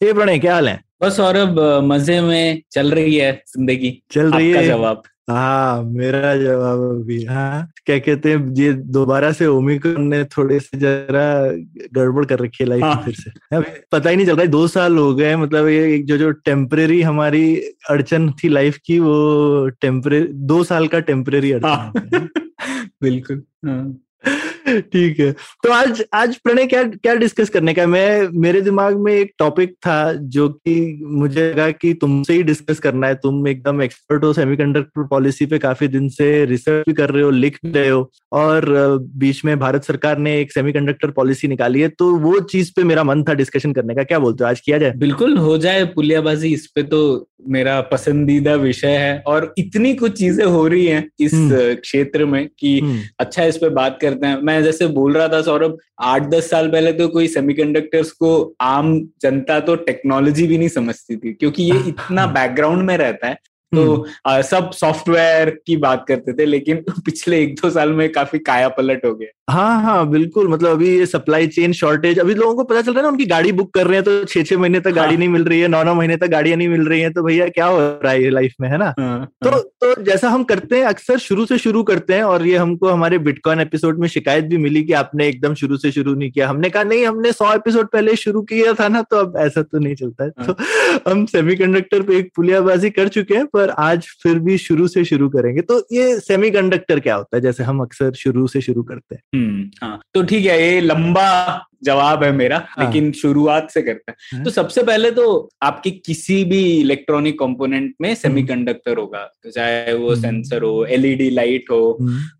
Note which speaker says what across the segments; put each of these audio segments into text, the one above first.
Speaker 1: ये प्रणय क्या हाल है?
Speaker 2: बस अ, मज़े में चल रही है ज़िंदगी।
Speaker 1: चल रही है?
Speaker 2: जवाब।
Speaker 1: हाँ मेरा जवाब अभी हाँ। क्या कहते हैं ये दोबारा से ओमिक्रॉन ने थोड़े से जरा गड़बड़ कर रखी है लाइफ
Speaker 2: हाँ।
Speaker 1: फिर से। पता ही नहीं चल रहा है दो साल हो गए मतलब ये जो जो टेम्परेरी हमारी अड़चन थी लाइफ की वो टेम्परे दो साल का टेम्परेरी
Speaker 2: हाँ।
Speaker 1: अड़चन
Speaker 2: बिल्कुल। हाँ।
Speaker 1: ठीक है। तो आज आज प्रणय क्या क्या डिस्कस करने का मैं मेरे दिमाग में एक टॉपिक था जो कि मुझे लगा कि तुमसे ही डिस्कस करना है। तुम एकदम एक्सपर्ट हो सेमीकंडक्टर पॉलिसी पे काफ़ी दिन से रिसर्च भी कर रहे हो लिख भी रहे हो और बीच में भारत सरकार ने एक सेमीकंडक्टर पॉलिसी निकाली है। तो वो चीज़ पे मेरा मन था डिस्कशन करने का। क्या बोलते हो? आज किया जाए?
Speaker 2: बिल्कुल हो जाए पुलियाबाजी। इस पे तो मेरा पसंदीदा विषय है और इतनी कुछ चीज़ें हो रही हैं इस
Speaker 1: हम्म।
Speaker 2: क्षेत्र में कि
Speaker 1: हम्म,
Speaker 2: अच्छा इस पे बात करते हैं। मैं जैसे बोल रहा था सौरभ आठ दस साल पहले तो कोई सेमीकंडक्टर्स को आम जनता तो टेक्नोलॉजी भी नहीं समझती थी क्योंकि ये इतना बैकग्राउंड में रहता है। तो
Speaker 1: हम्म,
Speaker 2: अ, सब सॉफ्टवेयर की बात करते थे लेकिन पिछले एक दो साल में काफ़ी काया पलट हो गया।
Speaker 1: हाँ हाँ बिल्कुल मतलब अभी ये सप्लाई चेन शॉर्टेज अभी लोगों को पता चल रहा है ना उनकी गाड़ी बुक कर रहे हैं तो छह छह महीने तक गाड़ी
Speaker 2: हाँ।
Speaker 1: नहीं मिल रही है नौ नौ महीने तक गाड़ियाँ नहीं मिल रही है तो भैया क्या हो रहा है ये लाइफ में है ना? हाँ, तो तो जैसा हम करते हैं अक्सर शुरू से शुरू करते हैं और ये हमको हमारे बिटकॉइन एपिसोड में शिकायत भी मिली कि आपने एकदम शुरू से शुरू नहीं किया। हमने कहा नहीं हमने सौ एपिसोड पहले शुरू किया था ना तो अब ऐसा तो नहीं चलता है। तो हम सेमीकंडक्टर पे एक पुलियाबाजी कर चुके हैं पर आज फिर भी शुरू से शुरू करेंगे। तो ये सेमीकंडक्टर क्या होता है? जैसे हम अक्सर शुरू से शुरू करते हैं।
Speaker 2: हम्म हाँ। तो ठीक है ये लंबा जवाब है मेरा
Speaker 1: हाँ।
Speaker 2: लेकिन शुरुआत से करते हैं।
Speaker 1: हाँ।
Speaker 2: तो सबसे पहले तो आपके किसी भी इलेक्ट्रॉनिक कंपोनेंट में सेमीकंडक्टर होगा। तो चाहे वो
Speaker 1: हम्म।
Speaker 2: सेंसर हो एलईडी लाइट हो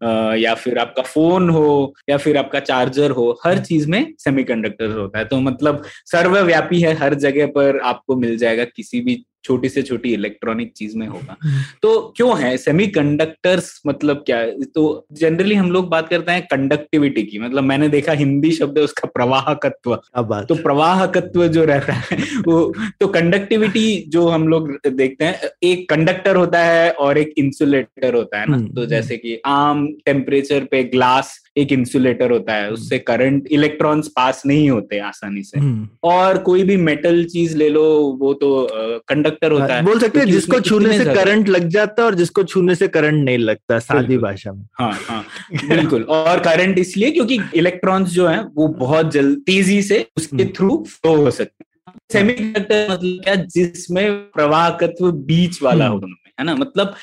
Speaker 2: अ, या फिर आपका फ़ोन हो या फिर आपका चार्जर हो हर चीज़ में सेमीकंडक्टर होता है। तो मतलब सर्वव्यापी है हर जगह पर आपको मिल जाएगा किसी भी छोटी से छोटी इलेक्ट्रॉनिक चीज़ में होगा। तो क्यों है? सेमीकंडक्टर्स मतलब क्या है? तो जनरली हम लोग बात करते हैं कंडक्टिविटी की। मतलब मैंने देखा हिंदी शब्द है उसका प्रवाहकत्व।
Speaker 1: अब
Speaker 2: तो प्रवाहकत्व जो रहता है वो तो कंडक्टिविटी जो हम लोग देखते हैं एक कंडक्टर होता है और एक इंसुलेटर होता है ना।
Speaker 1: हम्म,
Speaker 2: तो
Speaker 1: हम्म।
Speaker 2: जैसे कि आम टेम्परेचर पे ग्लास एक इंसुलेटर होता है उससे करंट इलेक्ट्रॉन्स पास नहीं होते आसानी से।
Speaker 1: हम्म।
Speaker 2: और कोई भी मेटल चीज़ ले लो वो तो कंडक्टर होता है।
Speaker 1: बोल सकते हैं जिसको छूने से करंट लग जाता है और जिसको छूने से करंट नहीं लगता सादी भाषा में।
Speaker 2: हाँ हाँ बिल्कुल। और करंट इसलिए क्योंकि इलेक्ट्रॉन्स जो है वो बहुत जल्द तेज़ी से उसके
Speaker 1: हम्म।
Speaker 2: थ्रू फ्लो हो सकते हैं। सेमीकंडक्टर मतलब क्या जिसमें प्रवाहकत्व बीच वाला हो
Speaker 1: हम्म।
Speaker 2: में है ना? मतलब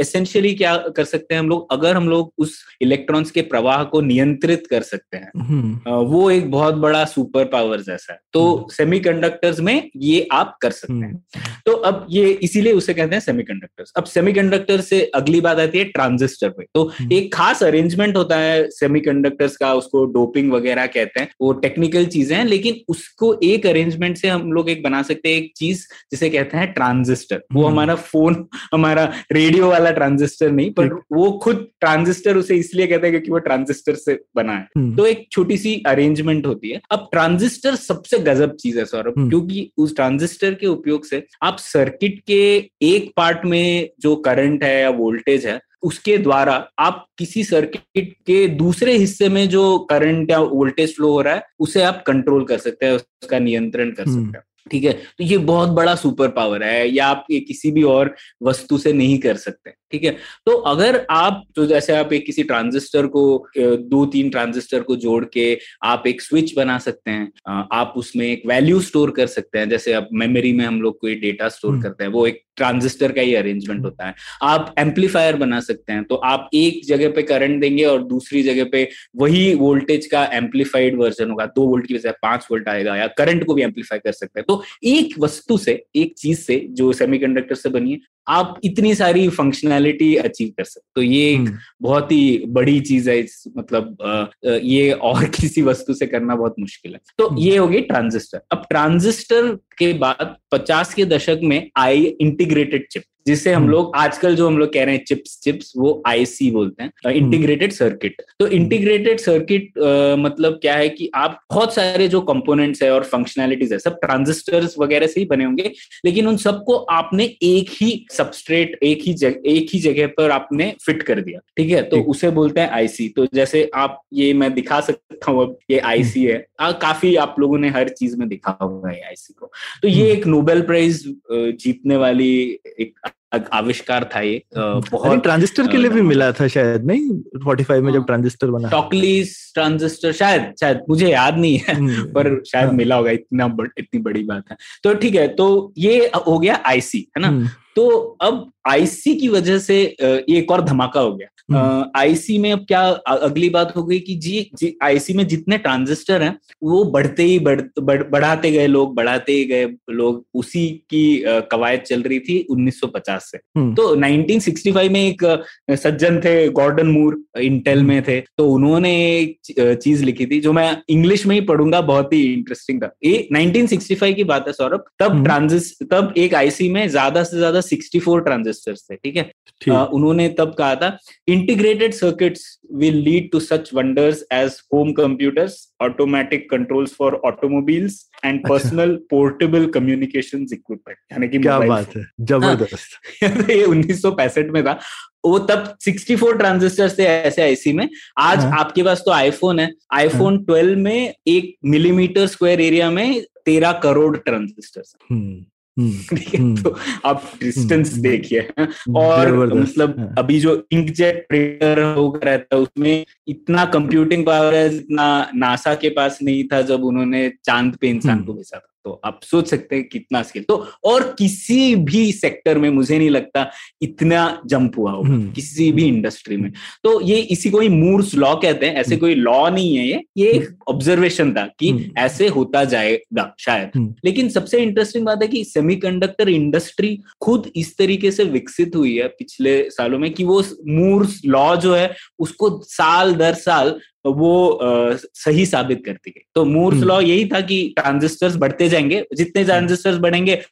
Speaker 2: एसेंशियली क्या कर सकते हैं हम लोग? अगर हम लोग उस इलेक्ट्रॉन्स के प्रवाह को नियंत्रित कर सकते हैं
Speaker 1: हम्म,
Speaker 2: वो एक बहुत बड़ा सुपर पावर जैसा है। तो
Speaker 1: हम्म।
Speaker 2: सेमीकंडक्टर्स में ये आप कर सकते हैं।
Speaker 1: हम्म,
Speaker 2: तो अब ये इसीलिए उसे कहते हैं सेमीकंडक्टर्स अब सेमीकंडक्टर से अगली बात आती है ट्रांजिस्टर पे। तो
Speaker 1: हम्म।
Speaker 2: एक खास अरेंजमेंट होता है सेमीकंडक्टर्स का उसको डोपिंग वगैरह कहते हैं। वो टेक्निकल चीज़ें हैं लेकिन उसको एक अरेंजमेंट से हम लोग एक बना सकते हैं एक चीज़ जिसे कहते हैं ट्रांजिस्टर वो
Speaker 1: हम्म।
Speaker 2: हमारा फ़ोन हमारा रेडियो वाला ट्रांजिस्टर नहीं पर वो खुद ट्रांजिस्टर उसे इसलिए कहते हैं क्योंकि वो ट्रांजिस्टर से बना है।
Speaker 1: हम्म,
Speaker 2: तो एक छोटी सी अरेंजमेंट होती है। अब ट्रांजिस्टर सबसे गजब चीज़ है सौरभ
Speaker 1: हम्म।
Speaker 2: क्योंकि उस ट्रांजिस्टर के उपयोग से आप सर्किट के एक पार्ट में जो करंट है या वोल्टेज है उसके द्वारा आप किसी सर्किट के दूसरे हिस्से में जो करंट या वोल्टेज फ्लो हो रहा है उसे आप कंट्रोल कर सकते हैं उसका नियंत्रण कर
Speaker 1: हम्म।
Speaker 2: सकते हैं। ठीक है? तो ये बहुत बड़ा सुपर पावर है, या आप ये किसी भी और वस्तु से नहीं कर सकते। ठीक है? तो अगर आप तो जैसे आप एक किसी ट्रांजिस्टर को दो तीन ट्रांजिस्टर को जोड़ के आप एक स्विच बना सकते हैं आप उसमें एक वैल्यू स्टोर कर सकते हैं। जैसे आप मेमोरी में हम लोग कोई डेटा स्टोर
Speaker 1: हम्म।
Speaker 2: करते हैं वो एक ट्रांजिस्टर का ही अरेंजमेंट होता है। आप एम्पलीफायर बना सकते हैं तो आप एक जगह पे करंट देंगे और दूसरी जगह पे वही वोल्टेज का एम्पलीफाइड वर्जन होगा। दो वोल्ट की बजाय पाँच वोल्ट आएगा या करंट को भी एम्पलीफाई कर सकते हैं। तो एक वस्तु से एक चीज़ से जो सेमीकंडक्टर से बनी है आप इतनी सारी फंक्शनैलिटी अचीव कर सकते तो ये एक
Speaker 1: हम्म।
Speaker 2: बहुत ही बड़ी चीज़ है इस मतलब ये और किसी वस्तु से करना बहुत मुश्किल है तो
Speaker 1: हम्म।
Speaker 2: ये हो गई ट्रांजिस्टर अब ट्रांजिस्टर के बाद पचास के दशक में आई इंटीग्रेटेड चिप जिसे हम
Speaker 1: हम्म।
Speaker 2: लोग आजकल जो हम लोग कह रहे हैं चिप्स चिप्स वो आईसी बोलते हैं इंटीग्रेटेड सर्किट तो इंटीग्रेटेड सर्किट मतलब क्या है कि आप बहुत सारे जो कंपोनेंट्स है और फंक्शनैलिटीज है सब ट्रांजिस्टर्स वगैरह से ही बने होंगे लेकिन उन सबको आपने एक ही सबस्ट्रेट एक ही जगह एक ही जगह पर आपने फिट कर दिया ठीक है? तो उसे बोलते हैं आईसी तो जैसे आप ये मैं दिखा सकता हूँ अब ये आईसी है। आ, काफ़ी आप लोगों ने हर चीज़ में दिखा होगा ये आईसी को। तो ये एक नोबेल प्राइज जीतने वाली एक आविष्कार था ये बहुत
Speaker 1: ट्रांजिस्टर के लिए भी मिला था शायद नहीं? 45 में जब
Speaker 2: हाँ।
Speaker 1: ट्रांजिस्टर बना।
Speaker 2: टॉकलीस ट्रांजिस्टर शायद शायद मुझे याद नहीं है
Speaker 1: हम्म,
Speaker 2: पर शायद
Speaker 1: हाँ।
Speaker 2: मिला होगा इतना बड़, इतनी बड़ी बात है। तो ठीक है तो ये हो गया आईसी है ना?
Speaker 1: हम्म,
Speaker 2: तो अब आईसी की वजह से एक और धमाका हो गया।
Speaker 1: हम्म।
Speaker 2: आईसी में अब क्या अगली बात हो गई कि जी, जी आईसी में जितने ट्रांजिस्टर हैं वो बढ़ते ही बढ़, बढ़, बढ़ाते गए लोग बढ़ाते ही गए लोग। उसी की कवायद चल रही थी 1950 से
Speaker 1: हम्म।
Speaker 2: तो 1965 में एक सज्जन थे गॉर्डन मूर इंटेल में थे। तो उन्होंने एक चीज़ लिखी थी जो मैं इंग्लिश में ही पढ़ूँगा बहुत ही इंटरेस्टिंग था। ये 1965 की बात है सौरभ। तब ट्रांजिस्ट तब एक आईसी में ज़्यादा से ज़्यादा 64 ट्रांजिस्टर्स थे ठीक है? उन्होंने तब कहा था integrated circuits will lead to such wonders as home computers automatic controls for automobiles and. Personal portable communications equipment यानी कि
Speaker 1: क्या बात है ज़बरदस्त।
Speaker 2: phone। ये 1965 में था। वो तब 64 ट्रांजिस्टर्स थे ऐसे आईसी में। आज
Speaker 1: हाँ।
Speaker 2: आपके पास तो आईफोन है। आईफोन हाँ। 12 में एक मिलीमीटर स्क्वायर एरिया में तेरह करोड़ ट्रांजिस्टर्स ठीक है
Speaker 1: हम्म।
Speaker 2: तो आप डिस्टेंस
Speaker 1: हम्म।
Speaker 2: देखिए और मतलब
Speaker 1: हाँ।
Speaker 2: अभी जो इंकजेट प्रिंटर होकर रहता है उसमें इतना कंप्यूटिंग पावर है जितना नासा के पास नहीं था जब उन्होंने चाँद पे इंसान
Speaker 1: हम्म।
Speaker 2: को भेजा था तो आप सोच सकते हैं कितना स्किल तो और किसी भी सेक्टर में मुझे नहीं लगता इतना जंप हुआ होगा
Speaker 1: हम्म।
Speaker 2: किसी भी इंडस्ट्री में तो ये इसी को ही मूर्स लॉ कहते हैं ऐसे
Speaker 1: हम्म।
Speaker 2: कोई लॉ नहीं है ये ये एक ऑब्जर्वेशन था कि
Speaker 1: हम्म।
Speaker 2: ऐसे होता जाएगा शायद
Speaker 1: हम्म।
Speaker 2: लेकिन सबसे इंटरेस्टिंग बात है कि सेमीकंडक्टर इंडस्ट्री खुद इस तरीके से विकसित हुई है पिछले सालों में कि वो मूर्स लॉ जो है उसको साल दर साल वो आ, सही साबित करती गई तो मूर्स
Speaker 1: हम्म।
Speaker 2: लॉ यही था कि ट्रांजिस्टर्स बढ़ते जाएँगे जितने ट्रांजिस्टर्स बढ़ेंगे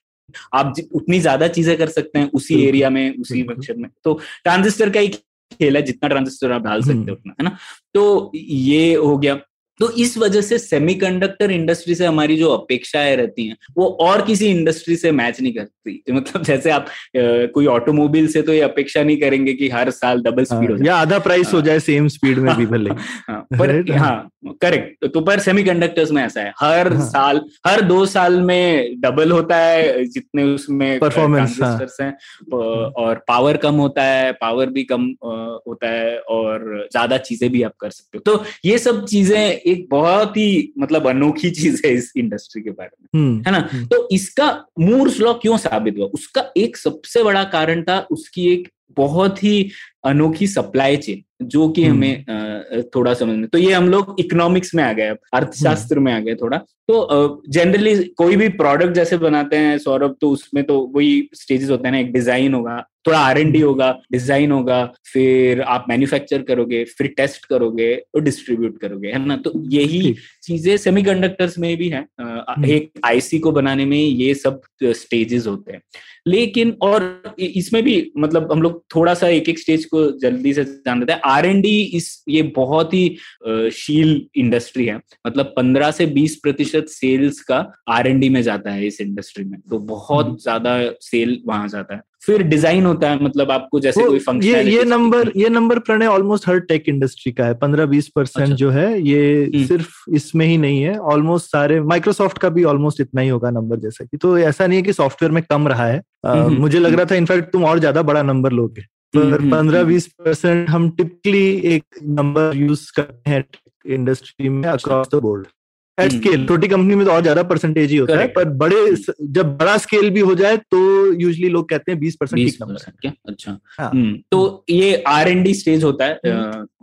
Speaker 2: आप उतनी ज़्यादा चीज़ें कर सकते हैं उसी एरिया में उसी
Speaker 1: बिल्कुल।
Speaker 2: में तो ट्रांजिस्टर का ही खेल है जितना ट्रांजिस्टर आप डाल सकते
Speaker 1: हम्म।
Speaker 2: हो उतना है ना तो ये हो गया तो इस वजह से सेमीकंडक्टर इंडस्ट्री से हमारी जो अपेक्षाएँ रहती हैं वो और किसी इंडस्ट्री से मैच नहीं करती। मतलब जैसे आप कोई ऑटोमोबाइल से तो ये अपेक्षा नहीं करेंगे कि हर साल डबल स्पीड हो
Speaker 1: हाँ,
Speaker 2: जाए।
Speaker 1: या आधा प्राइस हो
Speaker 2: हाँ।
Speaker 1: जाए सेम स्पीड में भी भले।
Speaker 2: हाँ, पर हाँ करेक्ट तो पर सेमीकंडक्टर्स में ऐसा है। हर
Speaker 1: हाँ।
Speaker 2: साल हर दो साल में डबल होता है जितने उसमें
Speaker 1: हाँ।
Speaker 2: हैं। और पावर कम होता है पावर भी कम होता है और ज़्यादा चीज़ें भी आप कर सकते हो। तो ये सब चीज़ें एक बहुत ही मतलब अनोखी चीज़ है इस इंडस्ट्री के बारे में।
Speaker 1: हम्म,
Speaker 2: है ना?
Speaker 1: हम्म।
Speaker 2: तो इसका मूर्स लॉ क्यों साबित हुआ? उसका एक सबसे बड़ा कारण था उसकी एक बहुत ही अनोखी सप्लाई चेन जो कि
Speaker 1: हम्म।
Speaker 2: हमें थोड़ा समझ में तो ये हम लोग इकोनॉमिक्स में आ गए अब अर्थशास्त्र में आ गए थोड़ा। तो जनरली कोई भी प्रोडक्ट जैसे बनाते हैं सौरभ तो उसमें तो वही स्टेजेस होते हैं ना एक डिज़ाइन होगा थोड़ा आर एन डी होगा डिज़ाइन होगा फिर आप मैन्युफैक्चर करोगे फिर टेस्ट करोगे और डिस्ट्रीब्यूट करोगे है ना? तो यही। चीज़ें सेमीकंडक्टर्स में भी है एक आईसी को बनाने में ये सब स्टेजेस होते हैं। लेकिन और इसमें भी मतलब हम लोग थोड़ा सा एक एक स्टेज को जल्दी से जान लेते हैं। आर एन डी इस ये बहुत ही शील इंडस्ट्री है। मतलब पंद्रह से बीस प्रतिशत सेल्स का आर एन डी में जाता है इस इंडस्ट्री में। तो
Speaker 1: हम्म।
Speaker 2: बहुत ज़्यादा सेल वहाँ जाता है। फिर डिज़ाइन होता है मतलब आपको जैसे कोई फ़ंक्शन
Speaker 1: ये ये नंबर ये नंबर प्रणय ऑलमोस्ट हर टेक इंडस्ट्री का है। पंद्रह बीस परसेंट
Speaker 2: अच्छा।
Speaker 1: जो है ये
Speaker 2: हम्म।
Speaker 1: सिर्फ़ इसमें ही नहीं है। ऑलमोस्ट सारे माइक्रोसॉफ्ट का भी ऑलमोस्ट इतना ही होगा नंबर जैसा कि। तो ऐसा नहीं है कि सॉफ्टवेयर में कम रहा है। अ,
Speaker 2: हम्म,
Speaker 1: मुझे लग
Speaker 2: हम्म।
Speaker 1: रहा था इनफैक्ट तुम और ज़्यादा बड़ा नंबर लोगे।
Speaker 2: हम्म, हम्म,
Speaker 1: पंद्रह
Speaker 2: हम्म।
Speaker 1: बीस परसेंट हम टिपिकली एक नंबर यूज़ करते हैं इंडस्ट्री में across the board at
Speaker 2: hmm,
Speaker 1: scale छोटी कंपनी में तो और ज़्यादा परसेंटेज ही होता है पर बड़े जब बड़ा स्केल भी हो जाए तो यूजली लोग कहते हैं बीस परसेंट
Speaker 2: बीस
Speaker 1: ठीक नंबर
Speaker 2: परसेंट क्या? अच्छा।
Speaker 1: हाँ।
Speaker 2: हम्म, तो ये आर एन डी स्टेज होता है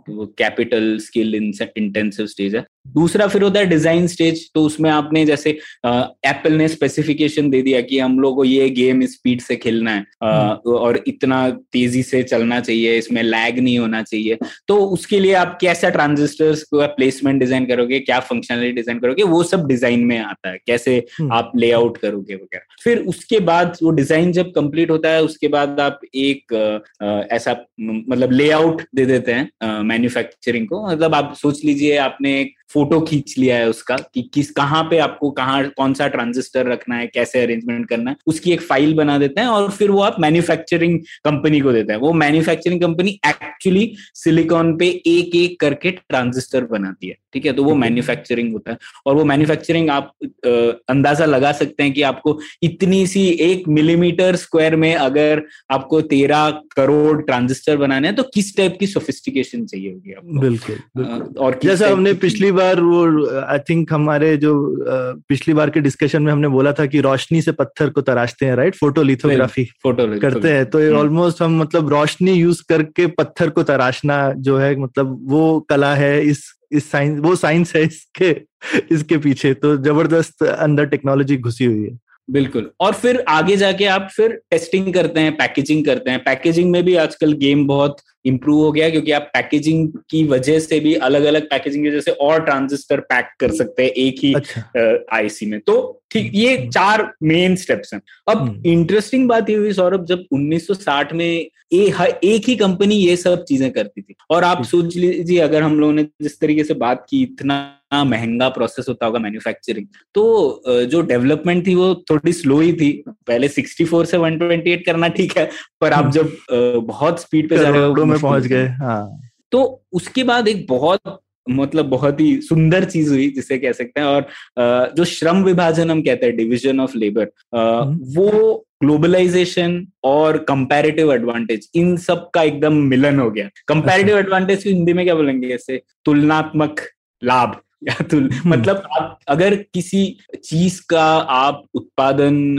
Speaker 2: वो कैपिटल स्किल इंटेंसिव स्टेज है। दूसरा फिर होता है डिज़ाइन स्टेज तो उसमें आपने जैसे एप्पल ने स्पेसिफिकेशन दे दिया कि हम लोग को ये गेम स्पीड से खेलना है। आ, हम्म। और इतना तेज़ी से चलना चाहिए इसमें लैग नहीं होना चाहिए। तो उसके लिए आप कैसा ट्रांजिस्टर्स का प्लेसमेंट डिज़ाइन करोगे क्या फंक्शनलिटी डिज़ाइन करोगे वो सब डिज़ाइन में आता है। कैसे हम्म। आप लेआउट करोगे वगैरह। फिर उसके बाद वो डिज़ाइन जब कंप्लीट होता है उसके बाद आप एक आ, ऐसा मतलब लेआउट दे देते हैं मैन्युफैक्चरिंग को। मतलब आप सोच लीजिए आपने एक फ़ोटो खींच लिया है उसका कि किस कहाँ पे आपको कहाँ कौन सा ट्रांजिस्टर रखना है कैसे अरेंजमेंट करना है उसकी एक फ़ाइल बना देते हैं और फिर वो आप मैन्युफैक्चरिंग कंपनी को देते हैं। वो मैन्युफैक्चरिंग कंपनी एक्चुअली सिलिकॉन पे एक एक करके ट्रांजिस्टर बनाती है ठीक है? तो वो मैन्युफैक्चरिंग होता है और वो मैन्युफैक्चरिंग आप अंदाज़ा लगा सकते हैं कि आपको इतनी सी एक मिलीमीटर स्क्वायर में अगर आपको तेरह करोड़ ट्रांजिस्टर बनाने हैं तो किस टाइप की सोफिस्टिकेशन चाहिए होगी आपको?
Speaker 1: बिल्कुल और जैसा हमने पिछली बार वो आई थिंक हमारे जो पिछली बार के डिस्कशन में हमने बोला था कि रोशनी से पत्थर को तराशते हैं राइट फ़ोटो लिथोग्राफी फ़ोटो करते हैं। तो ऑलमोस्ट हम्म। हम मतलब रोशनी यूज़ करके पत्थर को तराशना जो है मतलब वो कला है इस इस साइंस वो साइंस है इसके इसके पीछे। तो ज़बरदस्त अंदर टेक्नोलॉजी घुसी हुई है।
Speaker 2: बिल्कुल और फिर आगे जाके आप फिर टेस्टिंग करते हैं पैकेजिंग करते हैं पैकेजिंग में भी आजकल गेम बहुत इंप्रूव हो गया क्योंकि आप पैकेजिंग की वजह से भी अलग अलग पैकेजिंग की वजह से और ट्रांजिस्टर पैक कर सकते हैं एक ही अच्छा। आईसी में तो ठीक ये हम्म। चार मेन स्टेप्स हैं अब इंटरेस्टिंग हम्म। बात ये हुई सौरभ जब 1960 में ए, एक ही कंपनी ये सब चीज़ें करती थी और आप सोच लीजिए अगर हम लोगों ने जिस तरीके से बात की इतना महँगा प्रोसेस होता होगा मैन्युफैक्चरिंग तो जो डेवलपमेंट थी वो थोड़ी स्लो ही थी। पहले 64 से 128 करना ठीक है पर आप हम्म। जब बहुत स्पीड पे जा रहे
Speaker 1: हो में पहुँच गए हाँ।
Speaker 2: तो उसके बाद एक बहुत मतलब बहुत ही सुंदर चीज़ हुई जिसे कह सकते हैं और जो श्रम विभाजन हम कहते हैं डिविजन ऑफ़ लेबर वो ग्लोबलाइजेशन और कंपैरेटिव एडवांटेज इन सब का एकदम मिलन हो गया। कंपैरेटिव एडवांटेज अच्छा। हिंदी में क्या बोलेंगे जैसे तुलनात्मक लाभ। या तो मतलब आप अगर किसी चीज़ का आप उत्पादन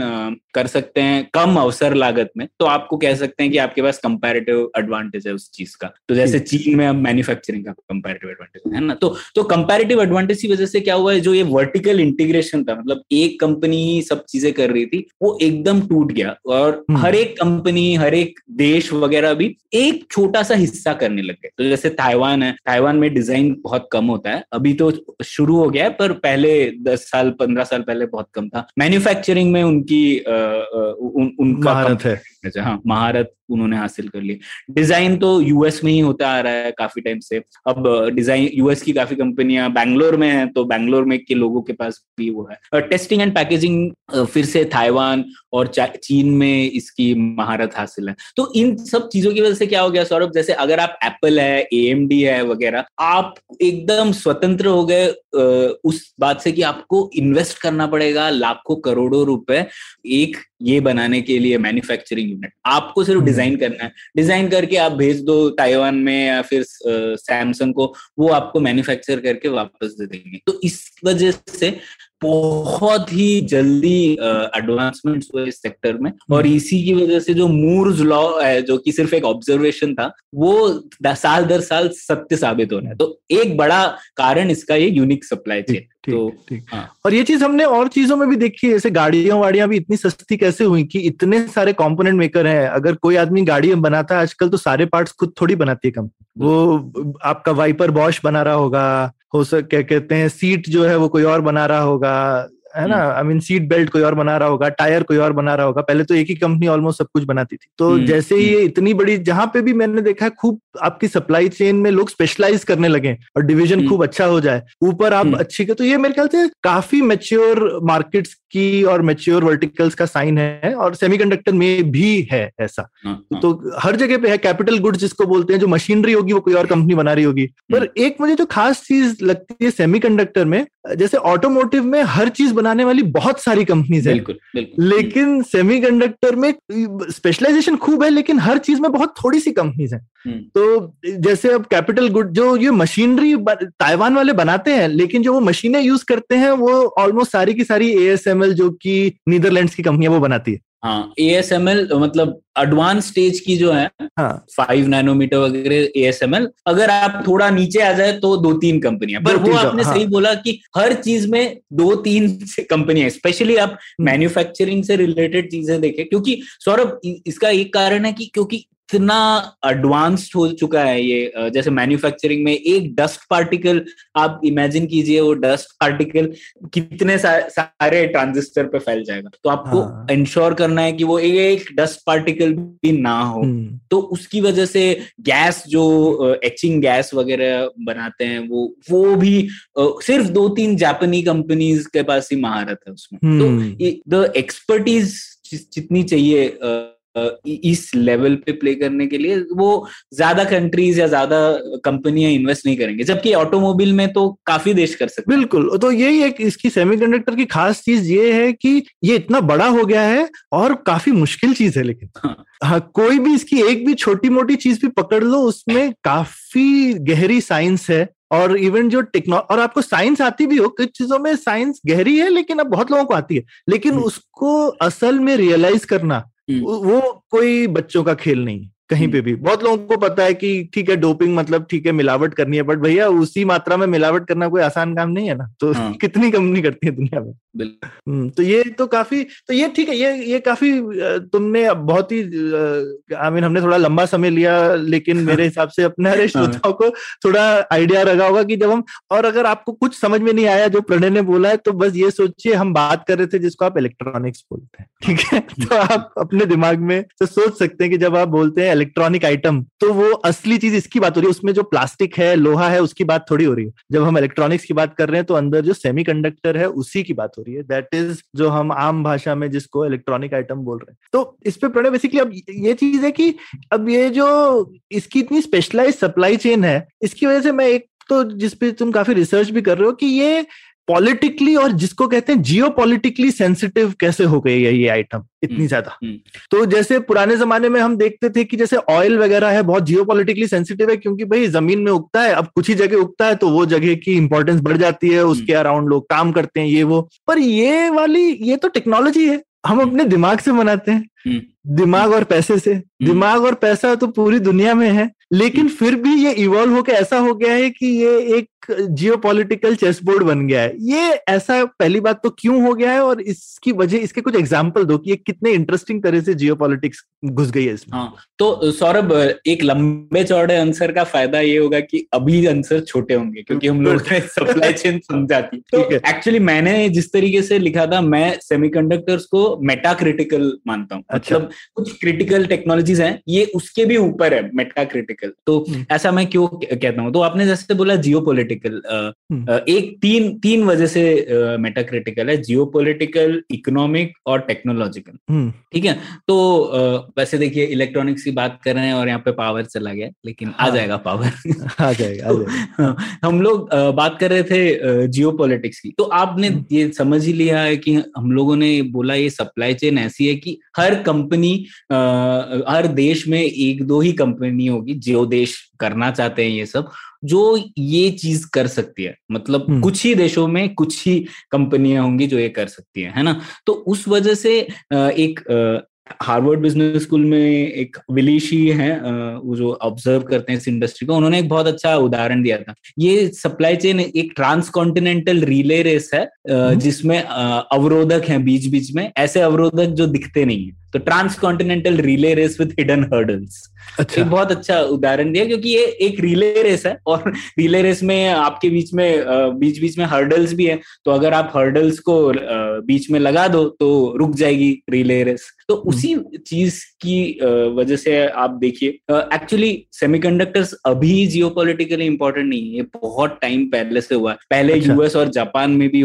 Speaker 2: कर सकते हैं कम अवसर लागत में तो आपको कह सकते हैं कि आपके पास कंपैरेटिव एडवांटेज है उस चीज़ का। तो जैसे चीन में अब मैन्युफैक्चरिंग का कंपैरेटिव एडवांटेज है ना? तो तो कंपैरेटिव एडवांटेज की वजह से क्या हुआ है? जो ये वर्टिकल इंटीग्रेशन था मतलब एक कंपनी ही सब चीज़ें कर रही थी वो एकदम टूट गया और हम्म। हर एक कंपनी हर एक देश वगैरह भी एक छोटा सा हिस्सा करने लग गए। तो जैसे ताइवान है ताइवान में डिज़ाइन बहुत कम होता है। अभी तो शुरू हो गया है पर पहले दस साल पंद्रह साल पहले बहुत कम था। मैन्युफैक्चरिंग में उनकी उन, उनका
Speaker 1: महारत है।
Speaker 2: हाँ महारत उन्होंने हासिल कर ली। डिज़ाइन तो यूएस में ही होता आ रहा है काफ़ी टाइम से। अब डिज़ाइन यूएस की काफ़ी कंपनियाँ बैंगलोर में है तो बैंगलोर में के लोगों के पास भी वो है। टेस्टिंग एंड पैकेजिंग फिर से ताइवान और चीन में इसकी महारत हासिल है। तो इन सब चीज़ों की वजह से क्या हो गया, सौरभ? जैसे अगर आप एप्पल है एएमडी है वगैरह, आप एकदम स्वतंत्र हो गए उस बात से कि आपको इन्वेस्ट करना पड़ेगा लाखों करोड़ों रुपए एक ये बनाने के लिए मैन्युफैक्चरिंग यूनिट आपको सिर्फ़ डिज़ाइन हम्म। करना है। डिज़ाइन करके आप भेज दो ताइवान में या फिर सैमसंग को वो आपको मैन्युफैक्चर करके वापस दे देंगे। तो इस वजह से बहुत ही जल्दी एडवांसमेंट्स हुए इस सेक्टर में। और हम्म। इसी की वजह से जो मूर्ज लॉ है जो कि सिर्फ़ एक ऑब्जर्वेशन था वो साल दर साल सत्य साबित हो रहा है। तो एक बड़ा कारण इसका ये यूनिक सप्लाई चेन
Speaker 1: तो ठीक। हाँ. और ये चीज़ हमने और चीज़ों में भी देखी है जैसे गाड़ियाँ वाड़ियाँ भी इतनी सस्ती कैसे हुई कि इतने सारे कंपोनेंट मेकर हैं। अगर कोई आदमी गाड़ी बनाता है आजकल तो सारे पार्ट्स खुद थोड़ी बनाती है कंपनी वो आपका वाइपर बॉश बना रहा होगा हो सक क्या कहते हैं सीट जो है वो कोई और बना रहा होगा है ना? आई मीन सीट बेल्ट कोई और बना रहा होगा टायर कोई और बना रहा होगा पहले तो एक ही कंपनी ऑलमोस्ट सब कुछ बनाती थी। तो हम्म, जैसे ही हम्म। ये इतनी बड़ी जहाँ पे भी मैंने देखा है खूब आपकी सप्लाई चेन में लोग स्पेशलाइज करने लगे और डिवीज़न हम्म। खूब अच्छा हो जाए। ऊपर आप अच्छी के तो ये मेरे ख्याल से काफ़ी मेच्योर मार्केट्स की और मेच्योर वर्टिकल्स का साइन है और सेमीकंडक्टर में भी है ऐसा। हाँ, हाँ। तो हर जगह पे है कैपिटल गुड्स जिसको बोलते हैं जो मशीनरी होगी वो कोई और कंपनी बना रही होगी। पर एक मुझे जो खास चीज़ लगती है सेमीकंडक्टर में जैसे ऑटोमोटिव में हर चीज़ बनाने वाली बहुत सारी कंपनीज़ है। बिल्कुल, बिल्कुल, लेकिन सेमीकंडक्टर में स्पेशलाइजेशन खूब है लेकिन हर चीज़ में बहुत थोड़ी सी कंपनीज़ हैं। हम्म। तो जैसे अब कैपिटल गुड जो ये मशीनरी ताइवान वाले बनाते हैं लेकिन जो वो मशीनें यूज़ करते हैं वो ऑलमोस्ट सारी की सारी ए जो की नीदरलैंड की कंपनियाँ वो बनाती है।
Speaker 2: हाँ ए एस एम एल मतलब एडवांस स्टेज की जो है फाइव नैनोमीटर वगैरह ए एस एम एल अगर आप थोड़ा नीचे आ जाए तो दो तीन कंपनियाँ पर वो आपने हाँ. सही बोला कि हर चीज़ में दो तीन कंपनियाँ स्पेशली आप मैन्युफैक्चरिंग हम्म। से रिलेटेड चीज़ें देखें क्योंकि सौरभ इसका एक कारण है कि क्योंकि इतना एडवांस्ड हो चुका है ये जैसे मैन्युफैक्चरिंग में एक डस्ट पार्टिकल आप इमेजिन कीजिए वो डस्ट पार्टिकल कितने सा, सारे ट्रांजिस्टर पे फैल जाएगा तो आपको हाँ. इंश्योर करना है कि वो एक डस्ट पार्टिकल भी ना हो हम्म। तो उसकी वजह से गैस जो एचिंग गैस वगैरह बनाते हैं वो वो भी सिर्फ़ दो तीन जापानी कंपनीज़ के पास ही महारत है उसमें तो द एक्सपर्टीज जितनी चाहिए इस लेवल पे प्ले करने के लिए वो ज़्यादा कंट्रीज़ या ज़्यादा कंपनियाँ इन्वेस्ट नहीं करेंगे जबकि ऑटोमोबाइल में तो काफ़ी देश कर सकते
Speaker 1: बिल्कुल तो यही एक इसकी सेमीकंडक्टर की खास चीज़ ये है कि ये इतना बड़ा हो गया है और काफ़ी मुश्किल चीज़ है लेकिन हाँ, हाँ कोई भी इसकी एक भी छोटी मोटी चीज़ भी पकड़ लो उसमें काफ़ी गहरी साइंस है और इवन जो टेक्नो और आपको साइंस आती भी हो कुछ चीज़ों में साइंस गहरी है लेकिन अब बहुत लोगों को आती है लेकिन हम्म। उसको असल में रियलाइज़ करना। वो कोई बच्चों का खेल नहीं। कहीं पे भी। बहुत लोगों को पता है कि ठीक है डोपिंग मतलब ठीक है मिलावट करनी है बट भैया उसी मात्रा में मिलावट करना कोई आसान काम नहीं है ना? तो हाँ। कितनी कंपनी करती है दुनिया में? हम्म, तो ये तो काफ़ी तो ये ठीक है ये ये काफ़ी तुमने बहुत ही आई मीन हमने थोड़ा लंबा समय लिया लेकिन मेरे हिसाब से अपने हरे हाँ। श्रोताओं को थोड़ा आइडिया लगा होगा कि जब हम और अगर आपको कुछ समझ में नहीं आया जो प्रणय ने बोला है तो बस ये सोचिए हम बात कर रहे थे जिसको आप इलेक्ट्रॉनिक्स बोलते हैं ठीक है? तो आप अपने दिमाग में तो सोच सकते हैं कि जब आप बोलते हैं इलेक्ट्रॉनिक आइटम तो वो असली चीज़ इसकी बात हो रही है। उसमें जो प्लास्टिक है, लोहा है, उसकी बात थोड़ी हो रही है। जब हम इलेक्ट्रॉनिक्स की बात कर रहे हैं तो अंदर जो सेमी है, उसी की बात हो रही है। दैट इज़ जो हम आम भाषा में जिसको इलेक्ट्रॉनिक आइटम बोल रहे हैं। तो इस पे प्रणय बेसिकली अब ये चीज़ है कि अब ये जो इसकी इतनी स्पेशलाइज सप्लाई चेन है, इसकी वजह से मैं एक तो जिसपे तुम काफ़ी रिसर्च भी कर रहे हो कि ये पॉलिटिकली और जिसको कहते हैं जियो पॉलिटिकली सेंसिटिव कैसे हो गई है ये आइटम इतनी हम्म, ज़्यादा। हम्म। तो जैसे पुराने जमाने में हम देखते थे कि जैसे ऑयल वगैरह है बहुत जियो पॉलिटिकली सेंसिटिव है क्योंकि भाई ज़मीन में उगता है अब कुछ ही जगह उगता है तो वो जगह की इंपॉर्टेंस बढ़ जाती है उसके अराउंड हम्म। लोग काम करते हैं ये वो। पर ये वाली ये तो टेक्नोलॉजी है हम अपने दिमाग से बनाते हैं। दिमाग और पैसे से। दिमाग और पैसा तो पूरी दुनिया में है लेकिन फिर भी ये इवॉल्व होकर ऐसा हो गया है कि ये एक जियो पॉलिटिकल चेसबोर्ड बन गया है। ये ऐसा पहली बात तो क्यों हो गया है और इसकी वजह इसके कुछ एग्ज़ाम्पल दो कि ये कितने इंटरेस्टिंग तरह से जियो पॉलिटिक्स घुस गई है इसमें।
Speaker 2: हाँ तो सौरभ एक लंबे चौड़े आंसर का फ़ायदा ये होगा कि अभी आंसर छोटे होंगे क्योंकि हम लोग सप्लाई चेन समझाती तो एक्चुअली मैंने जिस तरीके से लिखा था मैं सेमीकंडक्टर्स को मेटा क्रिटिकल मानता हूँ। अच्छा। मतलब कुछ क्रिटिकल टेक्नोलॉजीज़ हैं ये उसके भी ऊपर है मेटा क्रिटिकल तो हम्म। ऐसा मैं क्यों कहता हूँ? तो आपने जैसे बोला जियो पोलिटिकल हम्म। एक तीन तीन वजह से मेटा क्रिटिकल है जियो पोलिटिकल इकोनॉमिक और टेक्नोलॉजिकल हम्म। ठीक है? तो वैसे देखिए इलेक्ट्रॉनिक्स की बात कर रहे हैं और यहाँ पे पावर चला गया लेकिन हाँ, आ जाएगा पावर
Speaker 1: आ जाएगा, आ जाएगा।
Speaker 2: हम लोग बात कर रहे थे जियो पॉलिटिक्स की। तो आपने ये समझ ही लिया है कि हम लोगों ने बोला ये सप्लाई चेन ऐसी है कि हर कंपनी हर देश में एक दो ही कंपनी होगी जियो देश करना चाहते हैं ये सब। जो ये चीज़ कर सकती है मतलब हम्म। कुछ ही देशों में कुछ ही कंपनियाँ होंगी जो ये कर सकती है है ना तो उस वजह से एक हार्वर्ड बिज़नेस स्कूल में एक विलीशी है वो जो ऑब्ज़र्व करते हैं इस इंडस्ट्री को उन्होंने एक बहुत अच्छा उदाहरण दिया था ये सप्लाई चेन एक ट्रांस कॉन्टिनेंटल रिले रेस है हम्म। जिसमें अवरोधक हैं बीच बीच में ऐसे अवरोधक जो दिखते नहीं है तो transcontinental relay race with hidden hurdles अच्छा। एक बहुत अच्छा उदाहरण दिया क्योंकि ये एक रिले रेस है और रिले रेस में आपके बीच में बीच बीच में हर्डल्स भी है तो अगर आप हर्डल्स को बीच में लगा दो तो रुक जाएगी रिले रेस। तो हम्म। उसी चीज़ की वजह से आप देखिए एक्चुअली सेमीकंडक्टर्स अभी जियोपॉलिटिकली इंपॉर्टेंट नहीं है ये बहुत टाइम पहले से हुआ है। पहले अच्छा। यूएस और जापान में भी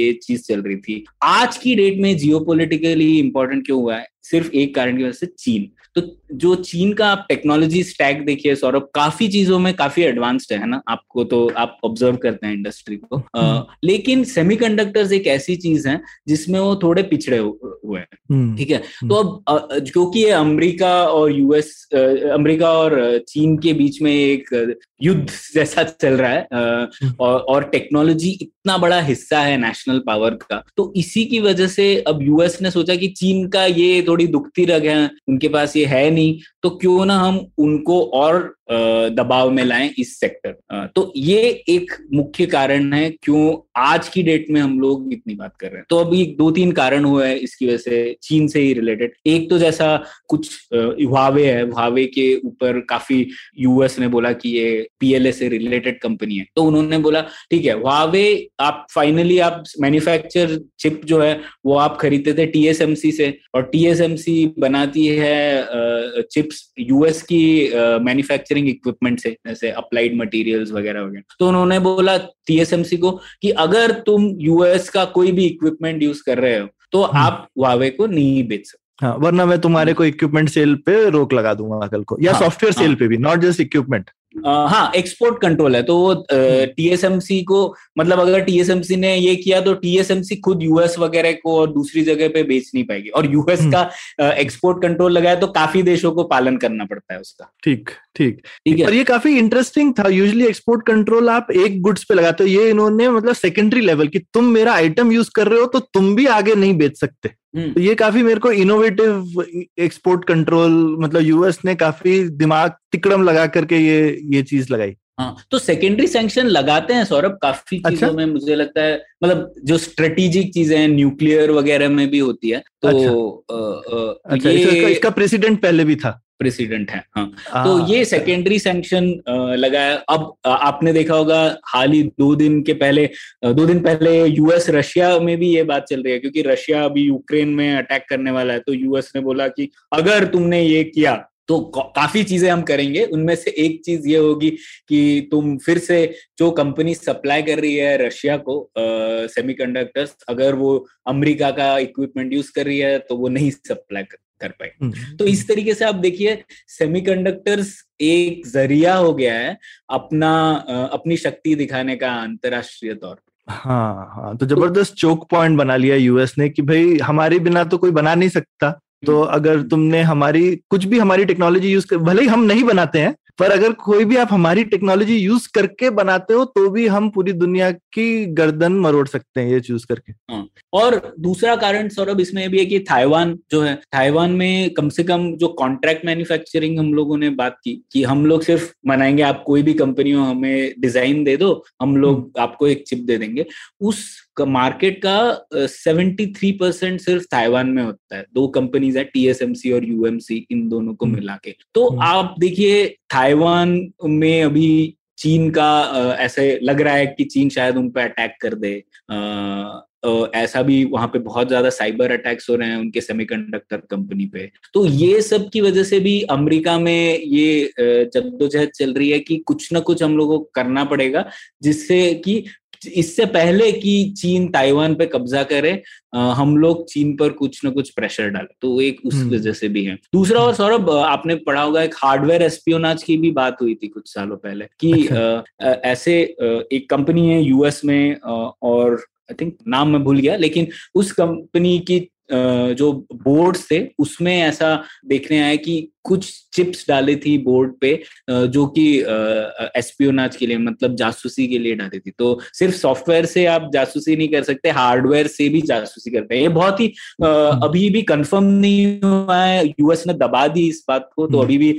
Speaker 2: ये चीज़ चल रही थी। आज की डेट में जियोपॉलिटिकली इंपॉर्टेंट क्यों हुआ है? सिर्फ़ एक कारण की वजह से चीन। तो जो चीन का आप टेक्नोलॉजी स्टैक देखिए सौरभ काफ़ी चीज़ों में काफ़ी एडवांस्ड है ना? आपको तो आप ऑब्ज़र्व करते हैं इंडस्ट्री को। आ, हम्म। लेकिन सेमीकंडक्टर्स एक ऐसी चीज़ है जिसमें वो थोड़े पिछड़े हुए हैं। हम्म। ठीक है? तो अब क्योंकि ये अमेरिका और यूएस अमेरिका और चीन के बीच में एक युद्ध जैसा चल रहा है हम्म। और, और टेक्नोलॉजी इतना बड़ा हिस्सा है नेशनल पावर का तो इसी की वजह से अब यूएस ने सोचा कि चीन का ये थोड़ी दुखती रग है उनके पास ये है नहीं तो क्यों ना हम उनको और दबाव में लाएँ इस सेक्टर तो ये एक मुख्य कारण है क्यों आज की डेट में हम लोग इतनी बात कर रहे हैं। तो अभी दो तीन कारण हुए हैं इसकी वजह से चीन से ही रिलेटेड एक तो जैसा कुछ हुआवे है हुआवे के ऊपर काफ़ी यूएस ने बोला कि ये पीएलए से रिलेटेड कंपनी है। तो उन्होंने बोला ठीक है वावे आप फाइनली आप मैन्युफैक्चर चिप जो है वो आप खरीदते थे टीएसएमसी से और टीएसएमसी बनाती है चिप्स यूएस की मैन्युफैक्चरिंग इक्विपमेंट से जैसे अप्लाइड मटेरियल्स वगैरह वगैरह. तो उन्होंने बोला टीएसएमसी को कि अगर तुम यूएस का कोई भी इक्विपमेंट यूज़ कर रहे हो तो हम्म। आप वावे को नहीं बेच सकते।
Speaker 1: हाँ वरना मैं तुम्हारे को इक्विपमेंट सेल पे रोक लगा दूँगा कल को या सॉफ्टवेयर हाँ, सेल हाँ, पे भी नॉट जस्ट इक्विपमेंट
Speaker 2: हाँ एक्सपोर्ट कंट्रोल है। तो वो टीएसएमसी को मतलब अगर टीएसएमसी ने ये किया तो टीएसएमसी खुद यूएस वगैरह को और दूसरी जगह पे बेच नहीं पाएगी। और यूएस हम्म। का एक्सपोर्ट कंट्रोल लगाया तो काफ़ी देशों को पालन करना पड़ता है उसका।
Speaker 1: ठीक ठीक। ठीक है। और ये काफ़ी इंटरेस्टिंग था। यूजली एक्सपोर्ट कंट्रोल आप एक गुड्स पे लगाते हो। ये इन्होंने मतलब सेकेंडरी लेवल की तुम मेरा आइटम यूज़ कर रहे हो तो तुम भी आगे नहीं बेच सकते। हम्म। तो ये काफ़ी मेरे को इनोवेटिव एक्सपोर्ट कंट्रोल मतलब यूएस ने काफ़ी दिमाग तिकड़म लगा करके ये ये चीज़ लगाई।
Speaker 2: हाँ तो सेकेंडरी सैंक्शन लगाते हैं सौरभ काफ़ी अच्छा? चीज़ों अच्छा? में मुझे लगता है मतलब जो स्ट्रेटेजिक चीज़ें हैं न्यूक्लियर वगैरह में भी होती है तो अच्छा, आ,
Speaker 1: आ, अच्छा ये इसका प्रेसिडेंट पहले भी था
Speaker 2: प्रेसिडेंट है हाँ आ, तो ये सेकेंडरी सैंक्शन लगाया अब आपने देखा होगा हाल ही दो दिन के पहले दो दिन पहले यूएस रशिया में भी ये बात चल रही है क्योंकि रशिया अभी यूक्रेन में अटैक करने वाला है तो यूएस ने बोला कि अगर तुमने ये किया तो काफ़ी चीज़ें हम करेंगे। उनमें से एक चीज़ ये होगी कि तुम फिर से जो कंपनी सप्लाई कर रही है रशिया को सेमीकंडक्टर्स अगर वो अमेरिका का इक्विपमेंट यूज़ कर रही है तो वो नहीं सप्लाई कर कर पाए हम्म। तो इस तरीके से आप देखिए सेमीकंडक्टर्स एक ज़रिया हो गया है अपना अपनी शक्ति दिखाने का अंतरराष्ट्रीय तौर पर
Speaker 1: हाँ हाँ तो ज़बरदस्त चौक पॉइंट बना लिया यूएस ने कि भाई हमारे बिना तो कोई बना नहीं सकता। तो अगर तुमने हमारी कुछ भी हमारी टेक्नोलॉजी यूज़ कर भले ही हम नहीं बनाते हैं पर अगर कोई भी आप हमारी टेक्नोलॉजी यूज़ करके बनाते हो तो भी हम पूरी दुनिया की गर्दन मरोड़ सकते हैं ये चूज़ करके
Speaker 2: हाँ। और दूसरा कारण सौरभ इसमें भी है कि ताइवान जो है ताइवान में कम से कम जो कॉन्ट्रैक्ट मैन्युफैक्चरिंग हम लोगों ने बात की कि हम लोग सिर्फ़ मनाएँगे आप कोई भी कंपनी हो हमें डिज़ाइन दे दो हम लोग हम्म। आपको एक चिप दे देंगे उस मार्केट का सेवेंटी थ्री परसेंट सिर्फ़ ताइवान में होता है दो कंपनीज़ है टीएसएमसी और यूएमसी इन दोनों को हम्म। मिला के तो हम्म। आप देखिए ताइवान में अभी चीन का ऐसे लग रहा है कि चीन शायद उन पर अटैक कर दे ऐसा भी वहाँ पे बहुत ज़्यादा साइबर अटैक्स हो रहे हैं उनके सेमीकंडक्टर कंपनी पे तो ये सब की वजह से भी अमेरिका में ये जद्दोजहद चल रही है कि कुछ ना कुछ हम लोगों को करना पड़ेगा जिससे कि इससे पहले कि चीन ताइवान पे कब्जा करे हम लोग चीन पर कुछ ना कुछ प्रेशर डाले तो एक उस हम्म। वजह से भी है दूसरा और सौरभ आपने पढ़ा होगा एक हार्डवेयर एस्पियोनाज की भी बात हुई थी कुछ सालों पहले कि अच्छा। ऐसे एक कंपनी है यूएस में और आई थिंक नाम मैं भूल गया लेकिन उस कंपनी की जो बोर्ड्स थे उसमें ऐसा देखने आया कि कुछ चिप्स डाली थी बोर्ड पे जो कि एस्पियोनाज के लिए मतलब जासूसी के लिए डाली थी तो सिर्फ़ सॉफ्टवेयर से आप जासूसी नहीं कर सकते हार्डवेयर से भी जासूसी करते हैं ये बहुत ही हम्म। अभी भी कंफर्म नहीं हुआ है यूएस ने दबा दी इस बात को तो हम्म। अभी भी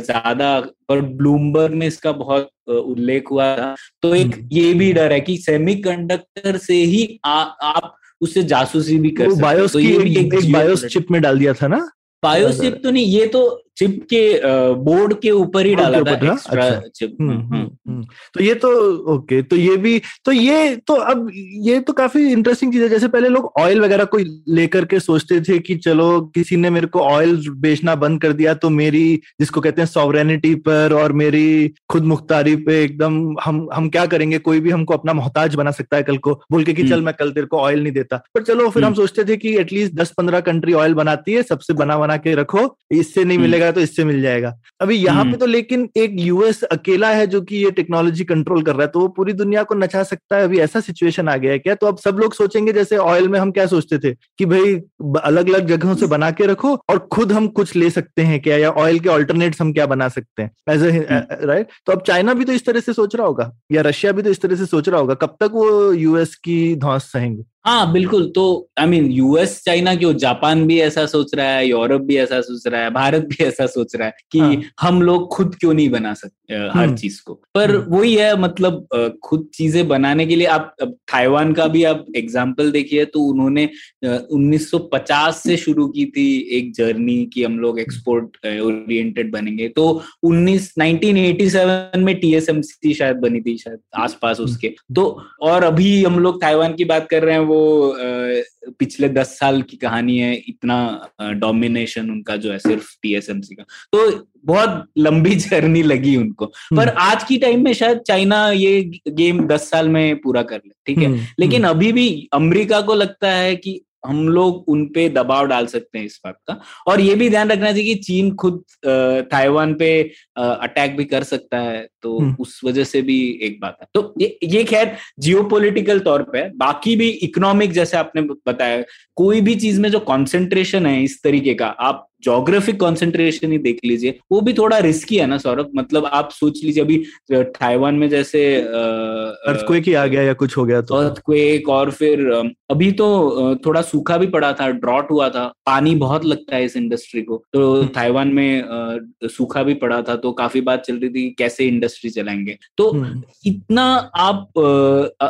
Speaker 2: ज़्यादा पर ब्लूमबर्ग में इसका बहुत उल्लेख हुआ था तो एक हम्म। ये भी डर है कि सेमीकंडक्टर से ही आ, आप उससे जासूसी भी कर सकते
Speaker 1: बायोस तो की एक, एक, एक बायोस चिप में डाल दिया था ना?
Speaker 2: बायोस चिप तो नहीं ये तो चिप के बोर्ड के ऊपर ही डाला था एक्स्ट्रा
Speaker 1: अच्छा। चिप। हम्म, हम्म, हम्म, तो ये तो ओके तो ये भी तो ये तो अब ये तो काफ़ी इंटरेस्टिंग चीज़ है। जैसे पहले लोग ऑयल वगैरह को लेकर के सोचते थे कि चलो किसी ने मेरे को ऑयल बेचना बंद कर दिया तो मेरी जिसको कहते हैं सॉवरेनिटी पर और मेरी खुद मुख्तारी पे एकदम हम हम क्या करेंगे? कोई भी हमको अपना मोहताज बना सकता है कल को। बोल के कि चल मैं कल तेरे को ऑयल नहीं देता। पर चलो फिर हम सोचते थे कि एटलीस्ट दस पंद्रह कंट्री ऑयल बनाती है सबसे बना बना के रखो। इससे नहीं हम्म। मिलेगा तो इससे मिल जाएगा। अभी यहाँ पे हम्म। तो लेकिन एक यूएस अकेला है जो कि ये टेक्नोलॉजी कंट्रोल कर रहा है तो वो पूरी दुनिया को नचा सकता है। अभी ऐसा सिचुएशन आ गया है क्या? तो अब सब लोग सोचेंगे जैसे ऑयल में हम क्या सोचते थे? कि भाई अलग अलग जगहों से बना के रखो और खुद हम कुछ ले सकते हैं क्या? या ऑयल के ऑल्टरनेट्स हम क्या बना सकते हैं? एज ए राइट तो अब चाइना भी तो इस तरह से सोच रहा होगा या रशिया भी तो इस तरह से सोच रहा होगा कब तक वो यूएस की धौस सहेंगे?
Speaker 2: हाँ बिल्कुल तो आई मीन यूएस चाइना क्यों जापान भी ऐसा सोच रहा है यूरोप भी ऐसा सोच रहा है भारत भी ऐसा सोच रहा है कि हाँ. हम लोग खुद क्यों नहीं बना सकते हर हम्म। चीज़ को पर हम्म। वही है मतलब खुद चीज़ें बनाने के लिए आप ताइवान का भी आप एग्ज़ाम्पल देखिए तो उन्होंने 1950 से शुरू की थी एक जर्नी कि हम लोग एक्सपोर्ट ओरिएंटेड बनेंगे तो 19 1987 में टीएसएमसी शायद बनी थी शायद आसपास हम्म। उसके तो और अभी हम लोग ताइवान की बात कर रहे हैं वो वो पिछले दस साल की कहानी है इतना डोमिनेशन उनका जो है सिर्फ़ टीएसएमसी का तो बहुत लंबी जर्नी लगी उनको हम्म। पर आज की टाइम में शायद चाइना ये गेम दस साल में पूरा कर ले ठीक है हम्म, लेकिन हम्म। अभी भी अमेरिका को लगता है कि हम लोग उनपे दबाव डाल सकते हैं इस बात का और ये भी ध्यान रखना चाहिए कि चीन खुद ताइवान पे अटैक भी कर सकता है तो हम्म। उस वजह से भी एक बात है तो ये ये खैर जियोपॉलिटिकल तौर पे बाकी भी इकोनॉमिक जैसे आपने बताया कोई भी चीज़ में जो कॉन्सेंट्रेशन है इस तरीके का आप जोग्राफिक कॉन्सेंट्रेशन ही देख लीजिए। वो भी थोड़ा रिस्की है ना सौरभ? मतलब आप सोच लीजिए अभी ताइवान में जैसे
Speaker 1: अर्थक्वेक ही आ गया या कुछ हो गया तो।
Speaker 2: अर्थक्वेक और फिर अभी तो थोड़ा सूखा भी पड़ा था ड्रॉट हुआ था। पानी बहुत लगता है इस इंडस्ट्री को। तो हम्म। ताइवान में सूखा भी पड़ा था तो काफ़ी बात चल रही थी कैसे इंडस्ट्री चलाएँगे? तो हम्म। इतना आप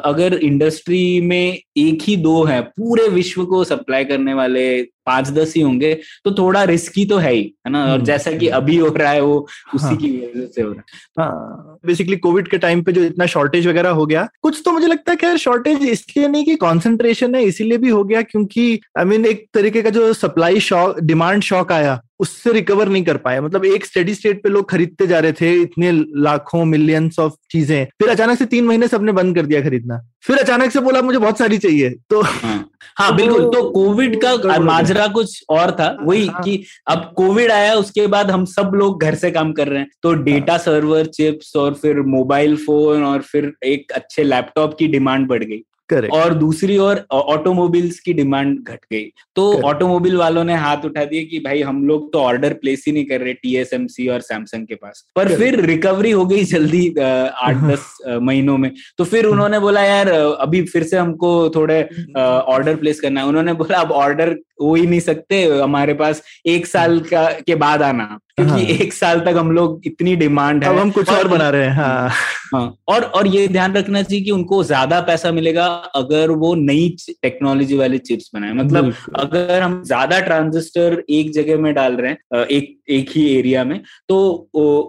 Speaker 2: अगर इंडस्ट्री में एक ही दो है पूरे विश्व को सप्लाई करने वाले पाँच दस ही होंगे तो थोड़ा रिस्की तो है ही है ना? और हम्म। जैसा कि अभी हो रहा है वो उसी हाँ, की वजह से हो रहा
Speaker 1: है। बेसिकली कोविड के टाइम पे जो इतना शॉर्टेज वगैरह हो गया कुछ तो मुझे लगता है खैर शॉर्टेज इसलिए नहीं कि कॉन्सेंट्रेशन है इसीलिए भी हो गया क्योंकि आई I मीन mean, एक तरीके का जो सप्लाई शॉक डिमांड शॉक आया उससे रिकवर नहीं कर पाए। मतलब एक स्टेडी स्टेट पे लोग खरीदते जा रहे थे इतने लाखों मिलियंस ऑफ़ चीज़ें। फिर अचानक से तीन महीने सबने बंद कर दिया खरीदना। फिर अचानक से बोला मुझे बहुत सारी चाहिए। तो
Speaker 2: हाँ, हाँ तो, बिल्कुल। तो कोविड का माजरा कुछ और था। वही हाँ, कि अब कोविड आया उसके बाद हम सब लोग घर से काम कर रहे हैं। तो डेटा सर्वर चिप्स और फिर मोबाइल फ़ोन और फिर एक अच्छे लैपटॉप की डिमांड बढ़ गई। Correct. और दूसरी ओर ऑटोमोबाइल्स की डिमांड घट गई तो ऑटोमोबाइल वालों ने हाथ उठा दिए कि भाई हम लोग तो ऑर्डर प्लेस ही नहीं कर रहे टीएसएमसी और सैमसंग के पास पर Correct. फिर रिकवरी हो गई जल्दी आठ दस महीनों में तो फिर हम्म। उन्होंने बोला यार अभी फिर से हमको थोड़े ऑर्डर। प्लेस करना है उन्होंने बोला अब ऑर्डर हो ही नहीं सकते हमारे पास एक साल का के बाद आना क्योंकि हाँ। एक साल तक हम लोग इतनी डिमांड है।
Speaker 1: अब हम कुछ और, और बना रहे हैं हाँ।
Speaker 2: हाँ। और और ये ध्यान रखना चाहिए कि उनको ज़्यादा पैसा मिलेगा अगर वो नई टेक्नोलॉजी वाले चिप्स बनाए। मतलब अगर हम ज़्यादा ट्रांजिस्टर एक जगह में डाल रहे हैं एक एक ही एरिया में तो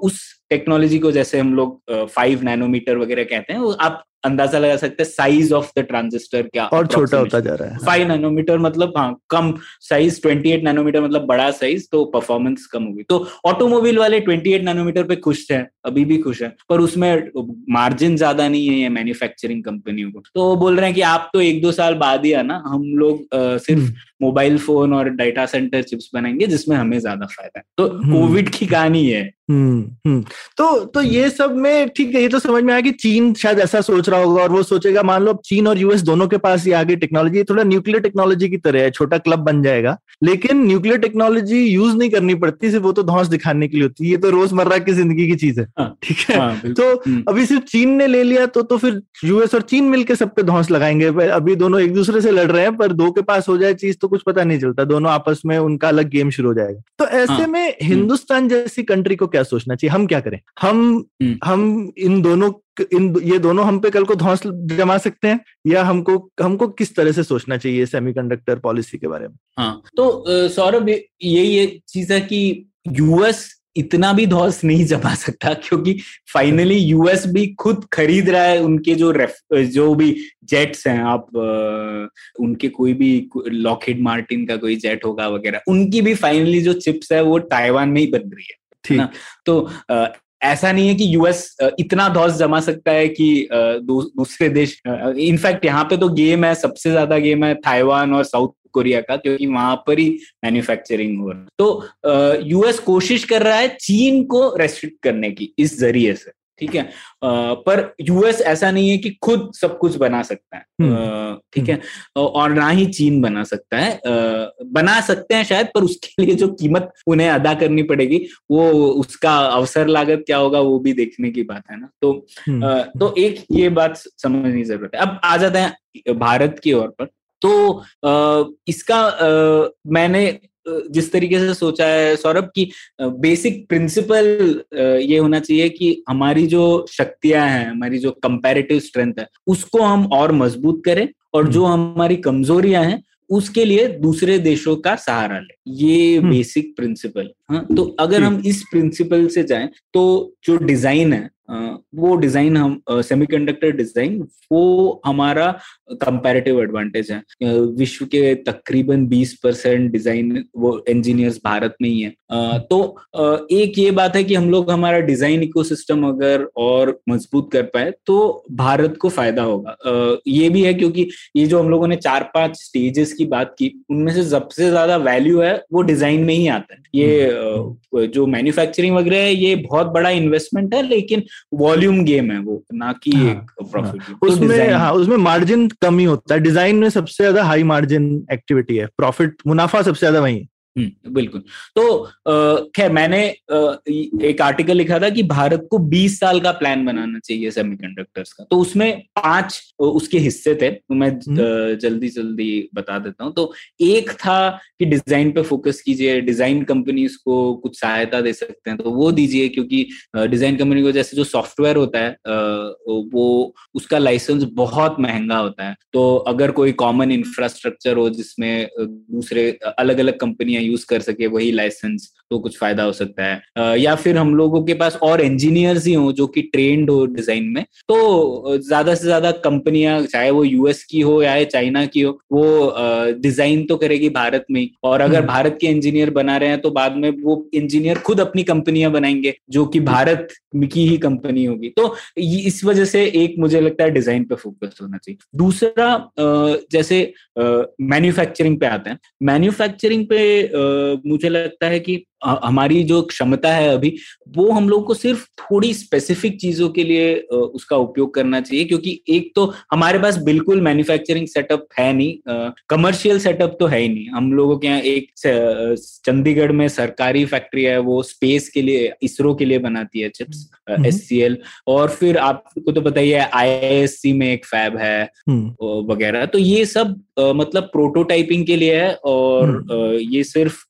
Speaker 2: उस टेक्नोलॉजी को जैसे हम लोग फाइव नैनोमीटर वगैरह कहते हैं वो आप अंदाज़ा लगा सकते हैं साइज़ ऑफ़ द ट्रांजिस्टर क्या
Speaker 1: और छोटा होता जा रहा है।
Speaker 2: फाइव नैनोमीटर मतलब हाँ कम साइज़ 28 नैनोमीटर मतलब बड़ा साइज़ तो परफॉर्मेंस कम होगी। तो ऑटोमोबाइल वाले 28 नैनोमीटर पे खुश हैं अभी भी खुश है पर उसमें मार्जिन ज़्यादा नहीं है मैन्युफैक्चरिंग कंपनियों को। तो वो बोल रहे हैं कि आप तो एक दो साल बाद ही आना हम लोग सिर्फ़ मोबाइल हम्म। फ़ोन और डाटा सेंटर चिप्स बनाएँगे जिसमें हमें ज़्यादा फ़ायदा है। तो कोविड हम्म। की कहानी है।
Speaker 1: हम्म हम्म। तो तो ये सब में ठीक है ये तो समझ में आया कि चीन शायद ऐसा सोच रहा होगा और वो सोचेगा मान लो चीन और यूएस दोनों के पास ही आगे टेक्नोलॉजी थोड़ा न्यूक्लियर टेक्नोलॉजी की तरह है छोटा क्लब बन जाएगा। लेकिन न्यूक्लियर टेक्नोलॉजी यूज़ नहीं करनी पड़ती सिर्फ़ वो तो धौस दिखाने के लिए होती है। ये तो रोज़मर्रा की ज़िंदगी की चीज़ है। हाँ, ठीक है? हाँ, तो हम्म। अभी सिर्फ़ चीन ने ले लिया तो तो फिर यूएस और चीन मिलकर सब पे धौस लगाएँगे। अभी दोनों एक दूसरे से लड़ रहे हैं पर दो के पास हो जाए चीज़ तो कुछ पता नहीं चलता। दोनों आपस में उनका अलग गेम शुरू हो जाएगा। तो ऐसे हाँ, में हम्म। हिंदुस्तान जैसी कंट्री को क्या सोचना चाहिए? हम क्या करें? हम हम्म। हम इन दोनों इन ये दोनों हम पे कल को धौस जमा सकते हैं? या हमको हमको किस तरह से सोचना चाहिए सेमीकंडक्टर पॉलिसी के बारे में?
Speaker 2: हाँ तो सौरभ यही ये चीज़ है कि यूएस इतना भी धौस नहीं जमा सकता क्योंकि फाइनली यूएस भी खुद खरीद रहा है उनके जो रेफ, जो भी जेट्स हैं आप उनके कोई भी लॉकहेड मार्टिन का कोई जेट होगा वगैरह उनकी भी फाइनली जो चिप्स है वो ताइवान में ही बन रही है। ठीक। तो ऐसा नहीं है कि यूएस इतना धौस जमा सकता है कि दू, दूसरे देश इनफैक्ट यहाँ पे तो गेम है सबसे ज़्यादा गेम है ताइवान और साउथ कोरिया का क्योंकि वहाँ पर ही मैन्युफैक्चरिंग हो रहा है। तो यूएस कोशिश कर रहा है चीन को रेस्ट्रिक्ट करने की इस ज़रिए से। ठीक है पर यूएस ऐसा नहीं है कि खुद सब कुछ बना सकता है हम्म। ठीक है। और ना ही चीन बना सकता है बना सकते हैं शायद पर उसके लिए जो कीमत उन्हें अदा करनी पड़ेगी वो उसका अवसर लागत क्या होगा वो भी देखने की बात है ना तो हम्म। तो एक ये बात समझनी ज़रूरत है अब आ जाते हैं भारत की ओर पर तो इसका मैंने जिस तरीके से सोचा है सौरभ की बेसिक प्रिंसिपल ये होना चाहिए कि हमारी जो शक्तियाँ हैं हमारी जो कंपैरेटिव स्ट्रेंथ है उसको हम और मज़बूत करें और जो हम्म। हमारी कमजोरियाँ हैं उसके लिए दूसरे देशों का सहारा ले ये बेसिक हम्म। प्रिंसिपल हाँ तो अगर हम इस प्रिंसिपल से जाएँ तो जो डिज़ाइन है वो डिज़ाइन हम सेमीकंडक्टर डिज़ाइन वो हमारा कंपैरेटिव एडवांटेज है। विश्व के तकरीबन 20 परसेंट डिज़ाइन वो इंजीनियर्स भारत में ही है। तो एक ये बात है कि हम लोग हमारा डिज़ाइन इकोसिस्टम अगर और मज़बूत कर पाए तो भारत को फ़ायदा होगा। ये भी है क्योंकि ये जो हम लोगों ने चार पाँच स्टेजेस की बात की उनमें से सबसे ज़्यादा वैल्यू है वो डिज़ाइन में ही आता है। ये हम्म। जो मैन्युफैक्चरिंग वगैरह है ये बहुत बड़ा इन्वेस्टमेंट है लेकिन वॉल्यूम गेम है वो ना कि हाँ, एक प्रॉफिट हाँ,
Speaker 1: तो उसमें हाँ उसमें मार्जिन कम ही होता है। डिज़ाइन में सबसे ज़्यादा हाई मार्जिन एक्टिविटी है। प्रॉफिट मुनाफा सबसे ज़्यादा वही है।
Speaker 2: बिल्कुल। तो खैर मैंने एक आर्टिकल लिखा था कि भारत को 20 साल का प्लान बनाना चाहिए सेमीकंडक्टर्स का। तो उसमें पाँच उसके हिस्से थे तो मैं हम्म। जल्दी जल्दी बता देता हूँ। तो एक था कि डिज़ाइन पे फोकस कीजिए डिज़ाइन कंपनीज़ को कुछ सहायता दे सकते हैं तो वो दीजिए क्योंकि डिज़ाइन कंपनी को जैसे जो सॉफ्टवेयर होता है वो उसका लाइसेंस बहुत महँगा होता है। तो अगर कोई कॉमन इंफ्रास्ट्रक्चर हो जिसमें दूसरे अलग अलग कंपनियाँ यूज़ कर सके वही लाइसेंस तो कुछ फ़ायदा हो सकता है। या फिर हम लोगों के पास और इंजीनियर्स ही हो जो कि ट्रेंड हो डिज़ाइन में तो ज़्यादा से ज़्यादा कंपनियाँ चाहे वो यूएस की हो या चाइना की हो वो डिज़ाइन तो करेगी भारत में और अगर हम्म। भारत के इंजीनियर बना रहे हैं तो बाद में वो इंजीनियर खुद अपनी कंपनियाँ बनाएँगे जो कि भारत की ही कंपनी होगी। तो इस वजह से एक मुझे लगता है डिज़ाइन पे फोकस होना चाहिए। दूसरा जैसे मैन्युफैक्चरिंग पे आते हैं। मैन्युफैक्चरिंग पे मुझे लगता है कि हमारी जो क्षमता है अभी वो हम लोग को सिर्फ़ थोड़ी स्पेसिफिक चीज़ों के लिए उसका उपयोग करना चाहिए क्योंकि एक तो हमारे पास बिल्कुल मैन्युफैक्चरिंग सेटअप है नहीं कमर्शियल सेटअप तो है ही नहीं हम लोगों के यहाँ एक चंडीगढ़ में सरकारी फैक्ट्री है वो स्पेस के लिए इसरो के लिए बनाती है चिप्स SCL और फिर आपको तो पता बताइए आई में एक फैब है हम्म। वगैरह तो ये सब मतलब प्रोटोटाइपिंग के लिए है और हम्म। ये सिर्फ़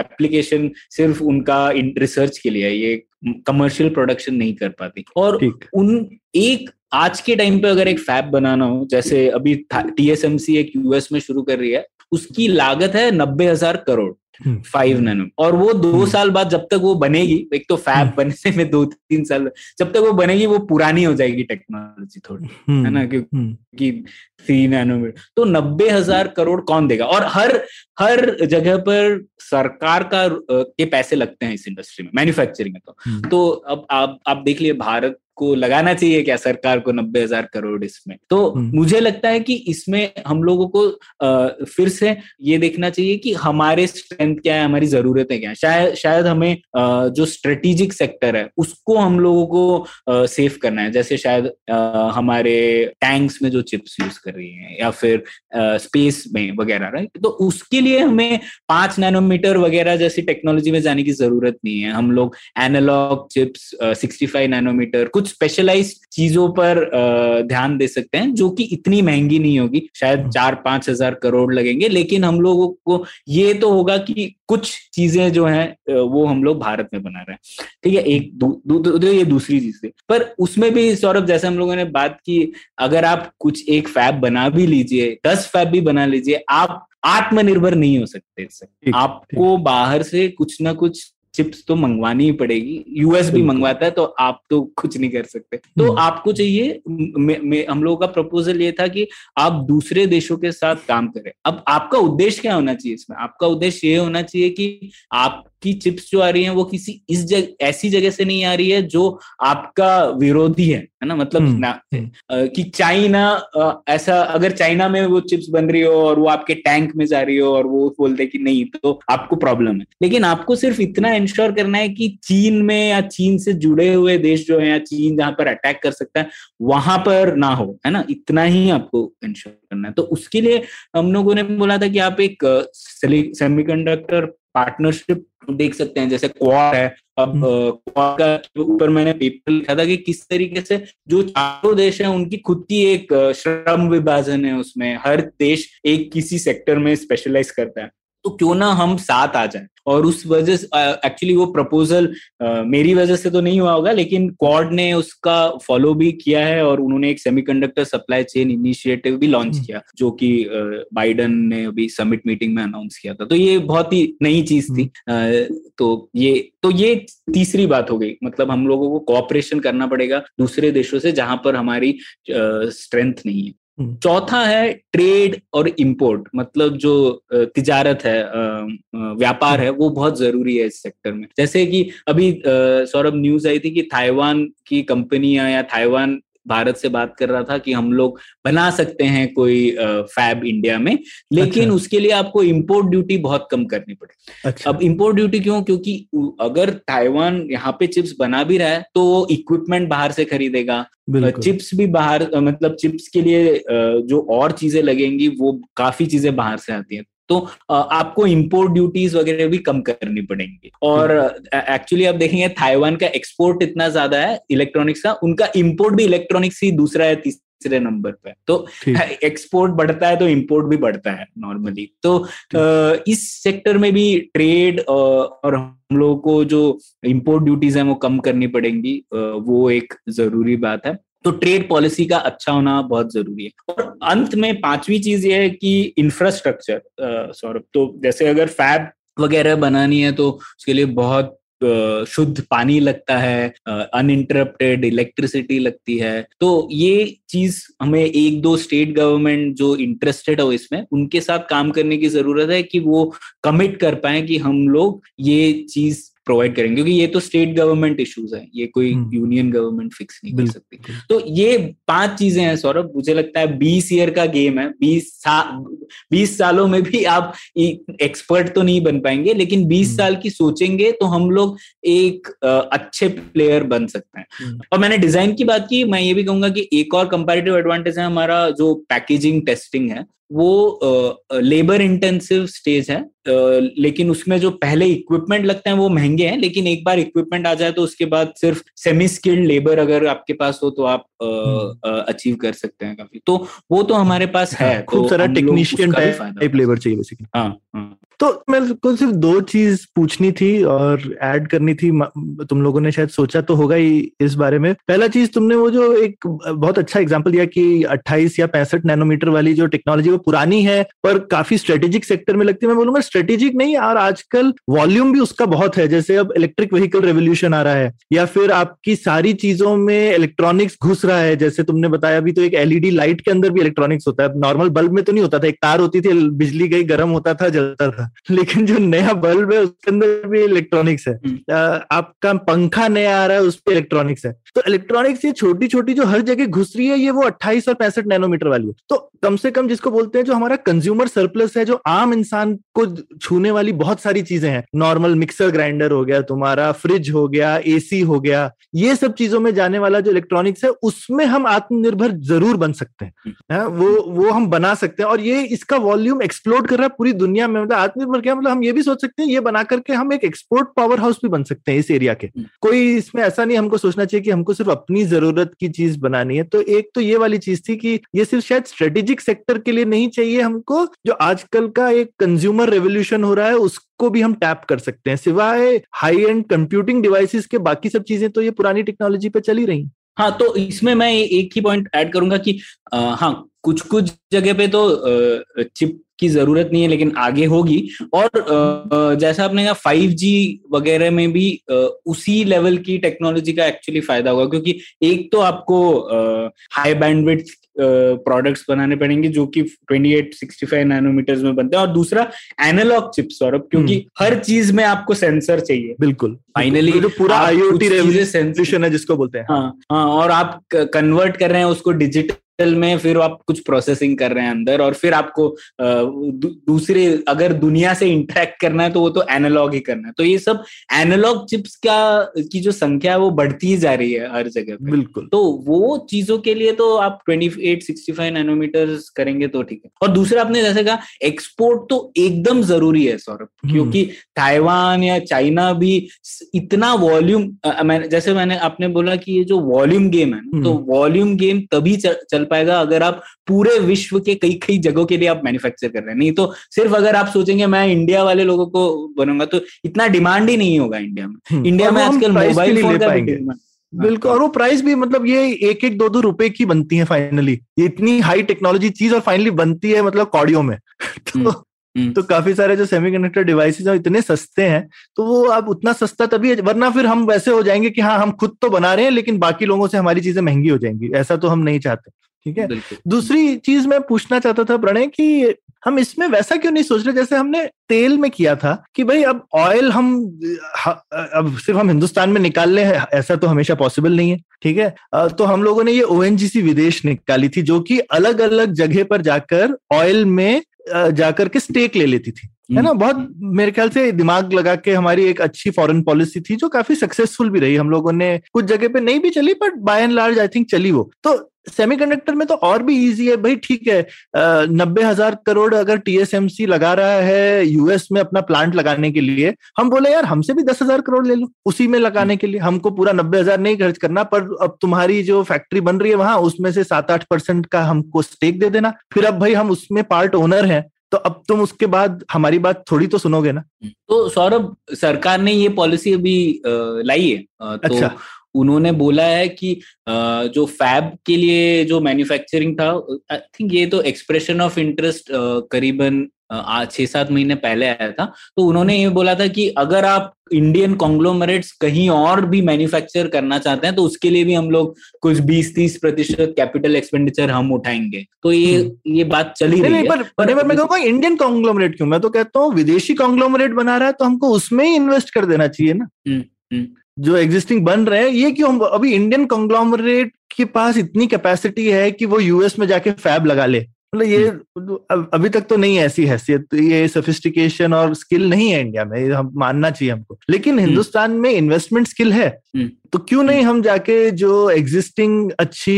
Speaker 2: एप्लीकेशन सिर्फ़ उनका रिसर्च के लिए है ये कमर्शियल प्रोडक्शन नहीं कर पाती। और उन एक आज के टाइम पे अगर एक फैब बनाना हो जैसे अभी टीएसएमसी एक यूएस में शुरू कर रही है उसकी लागत है नब्बे हज़ार करोड़। फाइव हम्म। नैनो। और वो दो हम्म। साल बाद जब तक वो बनेगी एक तो फैब। बनने में दो तीन साल जब तक वो बनेगी वो पुरानी हो जाएगी टेक्नोलॉजी थोड़ी है ना? क्योंकि थ्री नैनोमीटर तो नब्बे हज़ार करोड़ कौन देगा? और हर हर जगह पर सरकार का के पैसे लगते हैं इस इंडस्ट्री में मैन्युफैक्चरिंग में तो। तो अब आप आप देख लिए भारत को लगाना चाहिए क्या सरकार को नब्बे हज़ार करोड़ इसमें? तो हम्म। मुझे लगता है कि इसमें हम लोगों को आ, फिर से ये देखना चाहिए कि हमारे स्ट्रेंथ क्या है हमारी जरूरतें क्या है। शायद शायद हमें आ, जो स्ट्रेटेजिक सेक्टर है उसको हम लोगों को सेव करना है। जैसे शायद आ, हमारे टैंक्स में जो चिप्स यूज़ कर रही हैं या फिर स्पेस में वगैरह राइट तो उसके लिए हमें पाँच नैनोमीटर वगैरह जैसी टेक्नोलॉजी में जाने की ज़रूरत नहीं है। हम लोग analogue chips sixty five nanometre कुछ स्पेशलाइज चीज़ों पर ध्यान दे सकते हैं जो कि इतनी महँगी नहीं होगी। शायद हम्म। चार पाँच हज़ार करोड़ लगेंगे लेकिन हम लोगों को ये तो होगा कि कुछ चीज़ें जो हैं वो हम लोग भारत में बना रहे हैं। ठीक है एक दू, दू, दू, दू, ये दूसरी चीज़ है पर उसमें भी सौरभ जैसे हम लोगों ने बात की अगर आप कुछ एक फैब बना भी लीजिए दस फैब भी बना लीजिए आप आत्मनिर्भर नहीं हो सकते इससे। आपको बाहर से कुछ ना कुछ चिप्स तो मंगवानी ही पड़ेगी यूएस भी मंगवाता है तो आप तो कुछ नहीं कर सकते। तो
Speaker 1: हम्म।
Speaker 2: आपको चाहिए मे, मे, हम लोगों का प्रपोजल ये था कि आप दूसरे देशों के साथ काम करें। अब आपका उद्देश्य क्या होना चाहिए इसमें? आपका उद्देश्य ये होना चाहिए कि आपकी चिप्स जो आ रही हैं वो किसी इस जग ऐसी जगह से नहीं आ रही है जो आपका विरोधी है है ना? मतलब
Speaker 1: हम्म,
Speaker 2: ना
Speaker 1: हम्म।
Speaker 2: कि चाइना ऐसा अगर चाइना में वो चिप्स बन रही हो और वो आपके टैंक में जा रही हो और वो बोलते कि नहीं तो आपको प्रॉब्लम है। लेकिन आपको सिर्फ़ इतना इंश्योर करना है कि चीन में या चीन से जुड़े हुए देश जो है या चीन जहाँ पर अटैक कर सकता है वहाँ पर ना हो है ना? इतना ही आपको इंश्योर करना है। तो उसके लिए हम लोगों ने बोला था कि आप एक सेमीकंडक्टर पार्टनरशिप देख सकते हैं जैसे क्वार है अब क्वार का ऊपर मैंने पेपर लिखा था कि किस तरीके से जो चारों देश हैं उनकी खुद की एक श्रम विभाजन है उसमें। हर देश एक किसी सेक्टर में स्पेशलाइज करता है। तो क्यों ना हम साथ आ जाए? और उस वजह से एक्चुअली वो प्रपोजल मेरी वजह से तो नहीं हुआ होगा लेकिन क्वाड ने उसका फॉलो भी किया है और उन्होंने एक सेमीकंडक्टर सप्लाई चेन इनिशिएटिव भी लॉन्च
Speaker 1: हम्म।
Speaker 2: किया जो कि बाइडन ने अभी समिट मीटिंग में अनाउंस किया था। तो ये बहुत ही नई चीज़ थी। अ, तो ये तो ये तीसरी बात हो गई। मतलब हम लोगों को कोऑपरेशन करना पड़ेगा दूसरे देशों से जहाँ पर हमारी स्ट्रेंथ नहीं है।
Speaker 1: हम्म।
Speaker 2: चौथा है ट्रेड और इंपोर्ट मतलब जो तिजारत है व्यापार है, वो बहुत ज़रूरी है इस सेक्टर में। जैसे कि अभी सौरभ न्यूज़ आई थी कि ताइवान की कंपनियाँ या ताइवान भारत से बात कर रहा था कि हम लोग बना सकते हैं कोई फैब इंडिया में लेकिन
Speaker 1: अच्छा।
Speaker 2: उसके लिए आपको इंपोर्ट ड्यूटी बहुत कम करनी पड़ेगी।
Speaker 1: अच्छा।
Speaker 2: अब इंपोर्ट ड्यूटी क्यों? क्योंकि अगर ताइवान यहाँ पे चिप्स बना भी रहा है तो वो इक्विपमेंट बाहर से खरीदेगा। चिप्स भी बाहर मतलब चिप्स के लिए जो और चीज़ें लगेंगी वो काफ़ी चीज़ें बाहर से आती हैं। तो आपको इम्पोर्ट ड्यूटीज़ वगैरह भी कम करनी पड़ेंगी। और एक्चुअली आप देखेंगे ताइवान का एक्सपोर्ट इतना ज़्यादा है इलेक्ट्रॉनिक्स का उनका इम्पोर्ट भी इलेक्ट्रॉनिक्स ही दूसरा है तीसरे नंबर पे। तो एक्सपोर्ट बढ़ता है तो इम्पोर्ट भी बढ़ता है नॉर्मली तो इस सेक्टर में भी ट्रेड और हम लोगों को जो इम्पोर्ट ड्यूटीज़ हैं वो कम करनी पड़ेंगी वो एक ज़रूरी बात है। तो ट्रेड पॉलिसी का अच्छा होना बहुत ज़रूरी है। और अंत में पांचवी चीज़ ये है कि इंफ्रास्ट्रक्चर सौरभ तो जैसे अगर फैब वगैरह बनानी है तो उसके लिए बहुत शुद्ध पानी लगता है अनइंटरप्टेड इलेक्ट्रिसिटी लगती है। तो ये चीज़ हमें एक दो स्टेट गवर्नमेंट जो इंटरेस्टेड हो इसमें, उनके साथ काम करने की ज़रूरत है कि वो कमिट कर पाए कि हम लोग ये चीज़ प्रोवाइड करेंगे क्योंकि ये तो स्टेट गवर्नमेंट इश्यूज़ है ये कोई। यूनियन गवर्नमेंट फिक्स नहीं कर सकती तो ये पाँच चीज़ें हैं सौरभ मुझे लगता है बीस ईयर का गेम है बीस सा बीस सालों में भी आप एक्सपर्ट तो नहीं बन पाएँगे लेकिन बीस
Speaker 1: हम्म।
Speaker 2: साल की सोचेंगे तो हम लोग एक अच्छे प्लेयर बन सकते हैं
Speaker 1: हम्म।
Speaker 2: और मैंने डिज़ाइन की बात की मैं ये भी कहूँगा कि एक और कंपेरेटिव एडवांटेज है हमारा जो पैकेजिंग टेस्टिंग है वो लेबर इंटेंसिव स्टेज है आ, लेकिन उसमें जो पहले इक्विपमेंट लगते हैं वो महँगे हैं लेकिन एक बार इक्विपमेंट आ जाए तो उसके बाद सिर्फ़ सेमी स्किल्ड लेबर अगर आपके पास हो तो आप अचीव कर सकते हैं काफ़ी। तो वो तो हमारे पास है
Speaker 1: हाँ, खूब
Speaker 2: तो
Speaker 1: सारा टेक्नीशियन टाइप लेबर चाहिए बेसिकली
Speaker 2: हाँ हैं।
Speaker 1: तो मेरे को सिर्फ़ दो चीज़ पूछनी थी और ऐड करनी थी तुम लोगों ने शायद सोचा तो होगा ही इस बारे में। पहला चीज़ तुमने वो जो एक बहुत अच्छा एग्जांपल दिया कि 28 या 65 नैनोमीटर वाली जो टेक्नोलॉजी वो पुरानी है, पर काफ़ी स्ट्रेटेजिक सेक्टर में लगती है। मैं बोलूँगा स्ट्रेटेजिक नहीं और आजकल वॉल्यूम भी उसका बहुत है। जैसे अब इलेक्ट्रिक व्हीकल रेवोल्यूशन आ रहा है, या फिर आपकी सारी चीज़ों में इलेक्ट्रॉनिक्स घुस रहा है। जैसे तुमने बताया, अभी तो एक एलईडी लाइट के अंदर भी इलेक्ट्रॉनिक्स होता है। नॉर्मल बल्ब में तो नहीं होता था, एक तार होती थी, बिजली गई, गर्म होता था, जलता था। लेकिन जो नया बल्ब है उसके अंदर भी इलेक्ट्रॉनिक्स है।
Speaker 2: हम्म।
Speaker 1: आपका पंखा नया आ रहा है उस पर इलेक्ट्रॉनिक्स है। तो इलेक्ट्रॉनिक्स ये छोटी छोटी जो हर जगह घुस रही है ये वो 28 और पैंसठ नैनोमीटर वाली है। तो कम से कम जिसको बोलते हैं जो हमारा कंज्यूमर सरप्लस है जो आम इंसान को छूने वाली बहुत सारी चीज़ें हैं। नॉर्मल मिक्सर ग्राइंडर हो गया तुम्हारा फ्रिज हो गया एसी हो गया ये सब चीज़ों में जाने वाला जो इलेक्ट्रॉनिक्स है उसमें हम आत्मनिर्भर ज़रूर बन सकते हैं। है, वो वो हम बना सकते हैं। और ये इसका वॉल्यूम एक्सप्लोड कर रहा है पूरी दुनिया में मतलब आत्मनिर्भर क्या मतलब हम ये भी सोच सकते हैं ये बना करके हम एक एक्सपोर्ट पावर हाउस भी बन सकते हैं इस एरिया के। कोई इसमें ऐसा नहीं हमको सोचना चाहिए कि हमको सिर्फ़ अपनी ज़रूरत की चीज़ बनानी है। तो एक तो ये वाली चीज़ थी कि ये सिर्फ़ शायद स्ट्रेटेजिक सेक्टर के लिए नहीं चाहिए हमको जो आजकल का एक कंज्यूमर रेवोल्यूशन हो रहा है उसको भी हम टैप कर सकते हैं। सिवाय हाई एंड कंप्यूटिंग डिवाइसेस के बाकी सब चीज़ें तो ये पुरानी टेक्नोलॉजी पे चली रही।
Speaker 2: हाँ तो इसमें मैं एक ही पॉइंट ऐड करूँगा कि हाँ कुछ कुछ जगह पे तो चिप की ज़रूरत नहीं है, लेकिन आगे होगी। और जैसा आपने कहा फाइव जी वगैरह में भी उसी लेवल की टेक्नोलॉजी का एक्चुअली फ़ायदा होगा, क्योंकि एक तो आपको हाई बैंडविड्थ प्रोडक्ट्स बनाने पड़ेंगे जो कि 28 65 नैनोमीटर्स में बनते हैं। और दूसरा एनालॉग चिप्स सौरभ क्योंकि हम्म। हर चीज़ में आपको सेंसर चाहिए।
Speaker 1: बिल्कुल।
Speaker 2: फाइनली
Speaker 1: जो पूरा आईओटी रेवोल्यूशन है जिसको बोलते हैं।
Speaker 2: हाँ हाँ और आप कन्वर्ट कर रहे हैं उसको डिजिटल में फिर आप कुछ प्रोसेसिंग कर रहे हैं अंदर और फिर आपको दूसरे अगर दुनिया से इंटरेक्ट करना है तो वो तो एनालॉग ही करना है। तो ये सब एनालॉग चिप्स का की जो संख्या है वो बढ़ती ही जा रही है हर जगह पे।
Speaker 1: बिल्कुल।
Speaker 2: तो वो चीज़ों के लिए तो आप twenty eight sixty five nanometre करेंगे तो ठीक है। और दूसरा आपने जैसे कहा एक्सपोर्ट तो एकदम ज़रूरी है सौरभ हम्म। क्योंकि ताइवान या चाइना भी इतना वॉल्यूम जैसे मैंने आपने बोला कि ये जो वॉल्यूम गेम है तो वॉल्यूम गेम तभी चल पाएगा अगर आप पूरे विश्व के कई कई जगहों के लिए आप मैन्युफैक्चर कर रहे हैं। नहीं तो सिर्फ़ अगर आप सोचेंगे मैं इंडिया वाले लोगों को बनूँगा तो इतना डिमांड ही नहीं होगा इंडिया में। India hmm. में आजकल मोबाइल फ़ोन का
Speaker 1: बिल्कुल और वो प्राइस भी मतलब ये एक एक दो दो रुपए की बनती है फाइनली ये इतनी हाई टेक्नोलॉजी चीज़ और फाइनली बनती है मतलब कॉडियो में। तो हम्म, हम्म। तो काफ़ी सारे जो सेमीकंडक्टर डिवाइसेस हैं इतने सस्ते हैं तो वो अब उतना सस्ता तभी वरना फिर हम वैसे हो जाएँगे कि हाँ हम खुद तो बना रहे हैं लेकिन बाकी लोगों से हमारी चीज़ें महँगी हो जाएँगी। ऐसा तो हम नहीं चाहते। ठीक है? दूसरी चीज़ मैं पूछना चाहता था प्रणय कि हम इसमें वैसा क्यों नहीं सोच रहे? जैसे हमने तेल में किया था कि भाई अब ऑयल हम अब सिर्फ़ हम हिंदुस्तान में निकाल ले ऐसा तो हमेशा पॉसिबल नहीं है ठीक है? तो हम लोगों ने ये ओ विदेश निकाली थी जो कि अलग अलग जगह पर जाकर ऑयल में जाकर के स्टेक ले लेती थी। है ना? बहुत मेरे ख्याल से दिमाग लगा के हमारी एक अच्छी फॉरेन पॉलिसी थी जो काफ़ी सक्सेसफुल भी रही। हम लोगों ने कुछ जगह पे नहीं भी चली but by and large I think चली वो। तो सेमीकंडक्टर में तो और भी इजी है। भाई ठीक है नब्बे हज़ार करोड़ अगर टीएसएमसी लगा रहा है यूएस में अपना प्लांट लगाने के लिए हम बोले यार हमसे भी दस हज़ार करोड़ ले लो उसी में लगाने के लिए। हमको पूरा नब्बे हज़ार नहीं खर्च करना पर अब तुम्हारी जो फैक्ट्री बन रही है वहाँ उसमें से सात आठ परसेंट का हमको स्टेक दे देना। फिर अब भाई हम उसमें पार्ट ओनर हैं। तो अब तुम उसके बाद हमारी बात थोड़ी तो सुनोगे ना?
Speaker 2: तो सौरभ सरकार ने ये पॉलिसी अभी लाई है। तो अच्छा। उन्होंने बोला है कि जो फैब के लिए जो मैन्युफैक्चरिंग था आई थिंक ये तो एक्सप्रेशन ऑफ़ इंटरेस्ट करीबन छह सात महीने पहले आया था। तो उन्होंने ये बोला था कि अगर आप इंडियन कॉन्ग्लोमरेट्स कहीं और भी मैन्युफैक्चर करना चाहते हैं तो उसके लिए भी हम लोग कुछ बीस तीस प्रतिशत कैपिटल एक्सपेंडिचर हम उठाएँगे। तो ये हम्म। ये बात चली रही
Speaker 1: है। पर, पर, पर मैं कहूँगा इंडियन कॉन्ग्लोमरेट क्यों? मैं तो कहता हूँ विदेशी कॉन्ग्लोमरेट बना रहा है तो हमको उसमें ही इन्वेस्ट कर देना चाहिए ना। हम्म, हम्म। जो एग्जिस्टिंग बन रहे हैं ये क्यों हम अभी इंडियन कॉन्ग्लोमरेट के पास इतनी कैपेसिटी है कि वो यूएस में जाके फैब लगा ले मतलब ये हम्म। अभी तक तो नहीं ऐसी हैसियत तो ये सोफिस्टिकेशन और स्किल नहीं है इंडिया में हम मानना चाहिए हमको लेकिन हम्म। हिंदुस्तान में इन्वेस्टमेंट स्किल है हम्म। तो क्यों नहीं हम जाके जो एग्जिस्टिंग अच्छी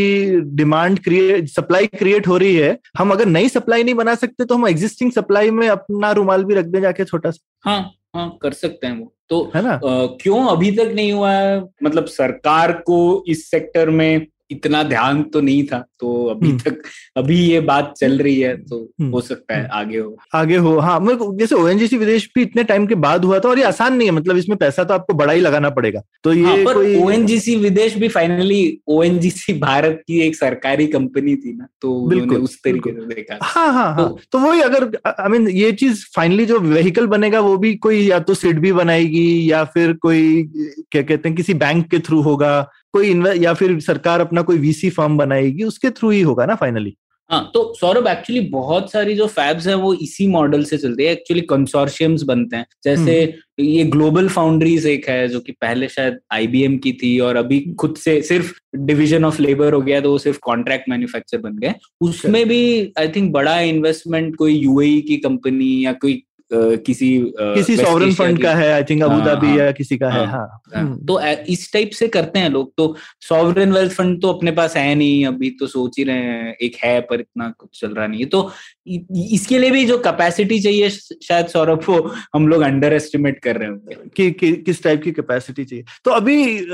Speaker 1: डिमांड क्रिएट सप्लाई क्रिएट हो रही है हम अगर नई सप्लाई नहीं बना सकते तो हम एग्जिस्टिंग सप्लाई में अपना रुमाल भी रख दें जाके छोटा सा
Speaker 2: हाँ हाँ कर सकते हैं वो। तो है ना? आ, क्यों अभी तक नहीं हुआ है? मतलब सरकार को इस सेक्टर में इतना ध्यान तो नहीं था तो अभी हम्म। तक अभी ये बात चल रही है तो हम्म। हो सकता है आगे हो।
Speaker 1: आगे हो हाँ जैसे ओएनजीसी विदेश भी इतने टाइम के बाद हुआ था और ये आसान नहीं है मतलब इसमें पैसा तो आपको बड़ा ही लगाना पड़ेगा। तो ये हाँ,
Speaker 2: ओ विदेश भी फाइनली ओएनजीसी भारत की एक सरकारी कंपनी थी ना तो बिल्कुल उस तरीके से देखा।
Speaker 1: हाँ हाँ हाँ तो, तो वही अगर आई मीन ये चीज़ फाइनली जो व्हीकल बनेगा वो भी कोई या तो सिड भी बनाएगी या फिर कोई क्या कहते हैं किसी बैंक के थ्रू होगा कोई या फिर सरकार अपना कोई वीसी फॉर्म बनाएगी उसके थ्रू ही होगा ना फाइनली
Speaker 2: हाँ तो सौरभ एक्चुअली बहुत सारी जो फैब्स है वो इसी मॉडल से चलती है। एक्चुअली कंसोर्शियम्स बनते हैं। जैसे हम्म। ये ग्लोबल फाउंड्रीज एक है जो कि पहले शायद आईबीएम की थी और अभी खुद से सिर्फ़ डिवीज़न ऑफ़ लेबर हो गया तो वो सिर्फ़ कॉन्ट्रैक्ट मैन्युफैक्चर बन गए। उसमें भी आई थिंक बड़ा इन्वेस्टमेंट कोई यूएई की कंपनी या कोई किसी
Speaker 1: किसी सॉवरन फंड का है आई थिंक अबू धाबी या किसी का है हाँ,
Speaker 2: हाँ। हम्म। तो इस टाइप से करते हैं लोग तो सॉवरन वेल्थ फंड तो अपने पास है नहीं अभी तो सोच ही रहे हैं एक है पर इतना कुछ चल रहा नहीं है। तो इसके लिए भी जो कैपेसिटी चाहिए शायद सौरभ वो हम लोग अंडर एस्टिमेट कर रहे होंगे।
Speaker 1: कि, कि किस टाइप की कैपेसिटी चाहिए। तो अभी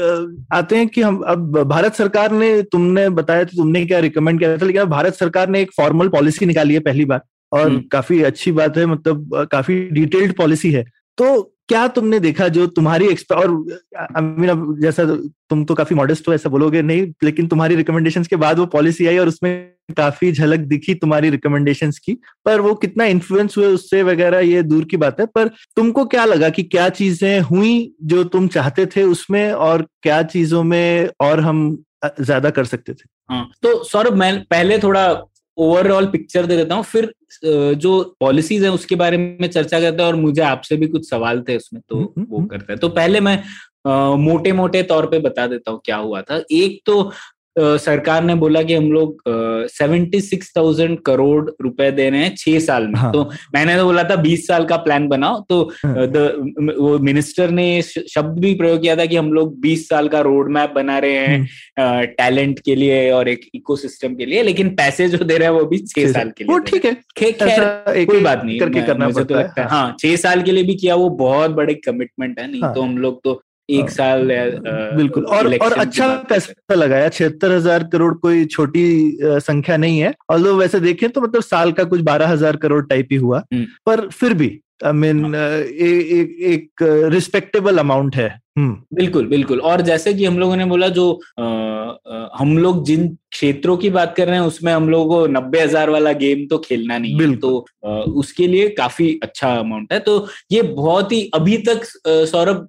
Speaker 1: आते हैं कि हम अब भारत सरकार ने तुमने बताया तो तुमने क्या रिकमेंड किया था लेकिन भारत सरकार ने एक फॉर्मल पॉलिसी निकाली है पहली बार। और हम्म। काफ़ी अच्छी बात है मतलब काफ़ी डिटेल्ड पॉलिसी है तो क्या तुमने देखा जो तुम्हारी और आई मीन अब जैसा तुम तो काफ़ी मॉडेस्ट हो ऐसा बोलोगे नहीं लेकिन तुम्हारी रिकमेंडेशंस के बाद वो पॉलिसी आई और उसमें काफ़ी झलक दिखी तुम्हारी रिकमेंडेशन की पर वो कितना इन्फ्लुएंस हुए उससे वगैरह ये दूर की बात है पर तुमको क्या लगा कि क्या चीज़ें हुई जो तुम चाहते थे उसमें और क्या चीज़ों में और हम ज़्यादा कर सकते थे
Speaker 2: हाँ तो सौरभ मैं पहले थोड़ा ओवरऑल पिक्चर दे देता हूँ। फिर जो पॉलिसीज़ है उसके बारे में चर्चा करता हैं और मुझे आपसे भी कुछ सवाल थे उसमें तो हम्म, वो करता करते हैं। तो पहले मैं मोटे मोटे तौर पे बता देता हूँ क्या हुआ था। एक तो सरकार ने बोला कि हम लोग सेवेंटी सिक्स थाउज़ेंड करोड़ रुपए दे रहे हैं छह साल में हाँ. तो मैंने तो बोला था बीस साल का प्लान बनाओ तो हाँ. द, वो मिनिस्टर ने शब्द भी प्रयोग किया था कि हम लोग बीस साल का रोड मैप बना रहे हैं टैलेंट के लिए और एक इकोसिस्टम के लिए लेकिन पैसे जो दे रहे हैं वो भी छह साल के लिए
Speaker 1: ठीक है
Speaker 2: खैर कोई बात नहीं
Speaker 1: करके करना तो लगता
Speaker 2: है हाँ छह साल के लिए भी किया वो बहुत बड़े कमिटमेंट है नहीं हाँ। तो हम लोग तो एक हाँ। साल
Speaker 1: बिल्कुल। और और अच्छा पैसा लगाया छिहत्तर हज़ार करोड़ कोई छोटी संख्या नहीं है। और वैसे देखें तो मतलब साल का कुछ बारह हज़ार करोड़ टाइप ही हुआ। हम्म। पर फिर भी आई मीन एक एक रिस्पेक्टेबल अमाउंट है।
Speaker 2: हम्म। बिल्कुल बिल्कुल। और जैसे कि हम लोगों ने बोला जो आ, आ, हम लोग जिन क्षेत्रों की बात कर रहे हैं उसमें हम लोगों को नब्बे हज़ार वाला गेम तो खेलना नहीं है। तो आ, उसके लिए काफ़ी अच्छा अमाउंट है। तो ये बहुत ही अभी तक सौरभ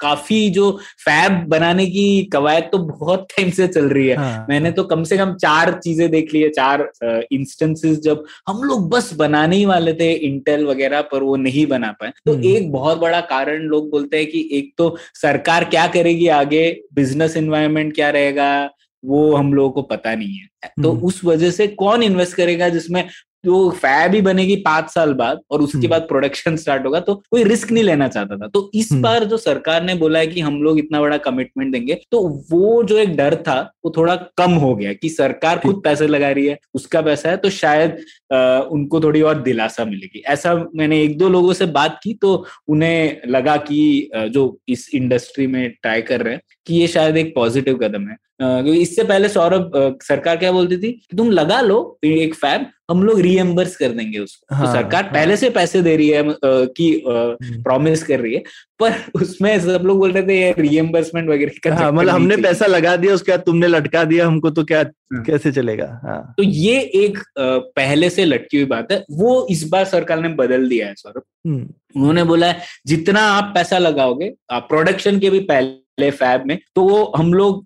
Speaker 2: काफ़ी जो फैब बनाने की कवायद तो बहुत टाइम से चल रही है। हाँ, मैंने तो कम से कम चार चीज़ें देख ली है चार इंस्टेंसेस जब हम लोग बस बनाने ही वाले थे इंटेल वगैरह पर वो नहीं बना पाए। तो हम्म। एक बहुत बड़ा कारण लोग बोलते हैं कि एक तो सरकार क्या करेगी आगे? बिज़नेस इन्वायरमेंट क्या रहेगा? वो हम लोगों को पता नहीं है तो हम्म। उस वजह से कौन इन्वेस्ट करेगा जिसमें जो फैब ही बनेगी पाँच साल बाद और उसके हम्म। बाद प्रोडक्शन स्टार्ट होगा तो कोई रिस्क नहीं लेना चाहता था तो इस हम्म। बार जो सरकार ने बोला है कि हम लोग इतना बड़ा कमिटमेंट देंगे तो वो जो एक डर था वो थोड़ा कम हो गया कि सरकार खुद पैसे लगा रही है उसका पैसा है तो शायद आ, उनको थोड़ी और दिलासा मिलेगी ऐसा मैंने एक दो लोगों से बात की तो उन्हें लगा कि जो इस इंडस्ट्री में ट्राई कर रहे हैं कि ये शायद एक पॉजिटिव कदम है क्योंकि इससे पहले सौरभ सरकार क्या बोलती थी? कि तुम लगा लो एक फैब हम लोग रीएम्बर्स कर देंगे उसको। तो हाँ, तो सरकार हाँ, पहले से पैसे दे रही है कि प्रॉमिस हम्म। कर रही है पर उसमें सब लोग बोल रहे थे ये रीएम्बर्समेंट वगैरह का
Speaker 1: हाँ, मतलब हमने पैसा लगा दिया उसके बाद तुमने लटका दिया हमको तो क्या हाँ। कैसे चलेगा? हाँ।
Speaker 2: तो ये एक पहले से लटकी हुई बात है। वो इस बार सरकार ने बदल दिया है सौरभ। हम्म। उन्होंने बोला है जितना आप पैसा लगाओगे प्रोडक्शन के भी पहले फैब में तो वो हम लोग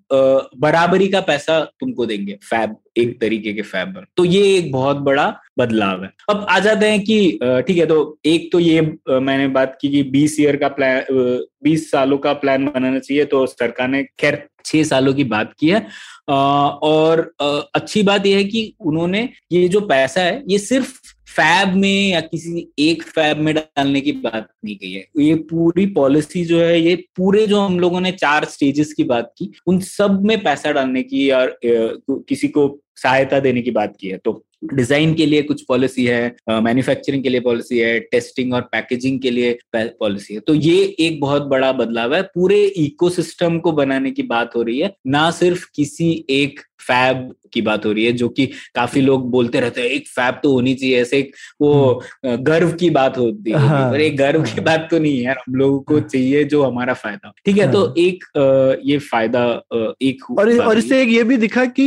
Speaker 2: बराबरी का पैसा तुमको देंगे फैब एक तरीके के फैब में तो ये एक बहुत बड़ा बदलाव है। अब आ जाते हैं कि ठीक है तो एक तो ये मैंने बात की कि बीस ईयर का प्लान बीस सालों का प्लान बनाना चाहिए तो सरकार ने खैर छह सालों की बात की है। और अच्छी बात यह है कि उन्होंने ये जो पैसा है, ये सिर्फ़ फैब में या किसी एक फैब में डालने की बात नहीं की है। ये पूरी पॉलिसी जो है, ये पूरे जो हम लोगों ने चार स्टेजेस की बात की, उन सब में पैसा डालने की और किसी को सहायता देने की बात की है। तो डिज़ाइन के लिए कुछ पॉलिसी है मैन्युफैक्चरिंग के लिए पॉलिसी है टेस्टिंग और पैकेजिंग के लिए पॉलिसी है। तो ये एक बहुत बड़ा बदलाव है। पूरे इकोसिस्टम को बनाने की बात हो रही है। ना सिर्फ़ किसी एक फैब की बात हो रही है जो कि काफ़ी लोग बोलते रहते हैं एक फैब तो होनी चाहिए ऐसे एक वो। गर्व की बात होती है हाँ, पर एक गर्व हाँ, की बात तो नहीं है हम लोगों को हाँ। चाहिए जो हमारा फ़ायदा ठीक है तो हाँ, तो एक ये फ़ायदा एक
Speaker 1: और और इससे एक ये भी दिखा कि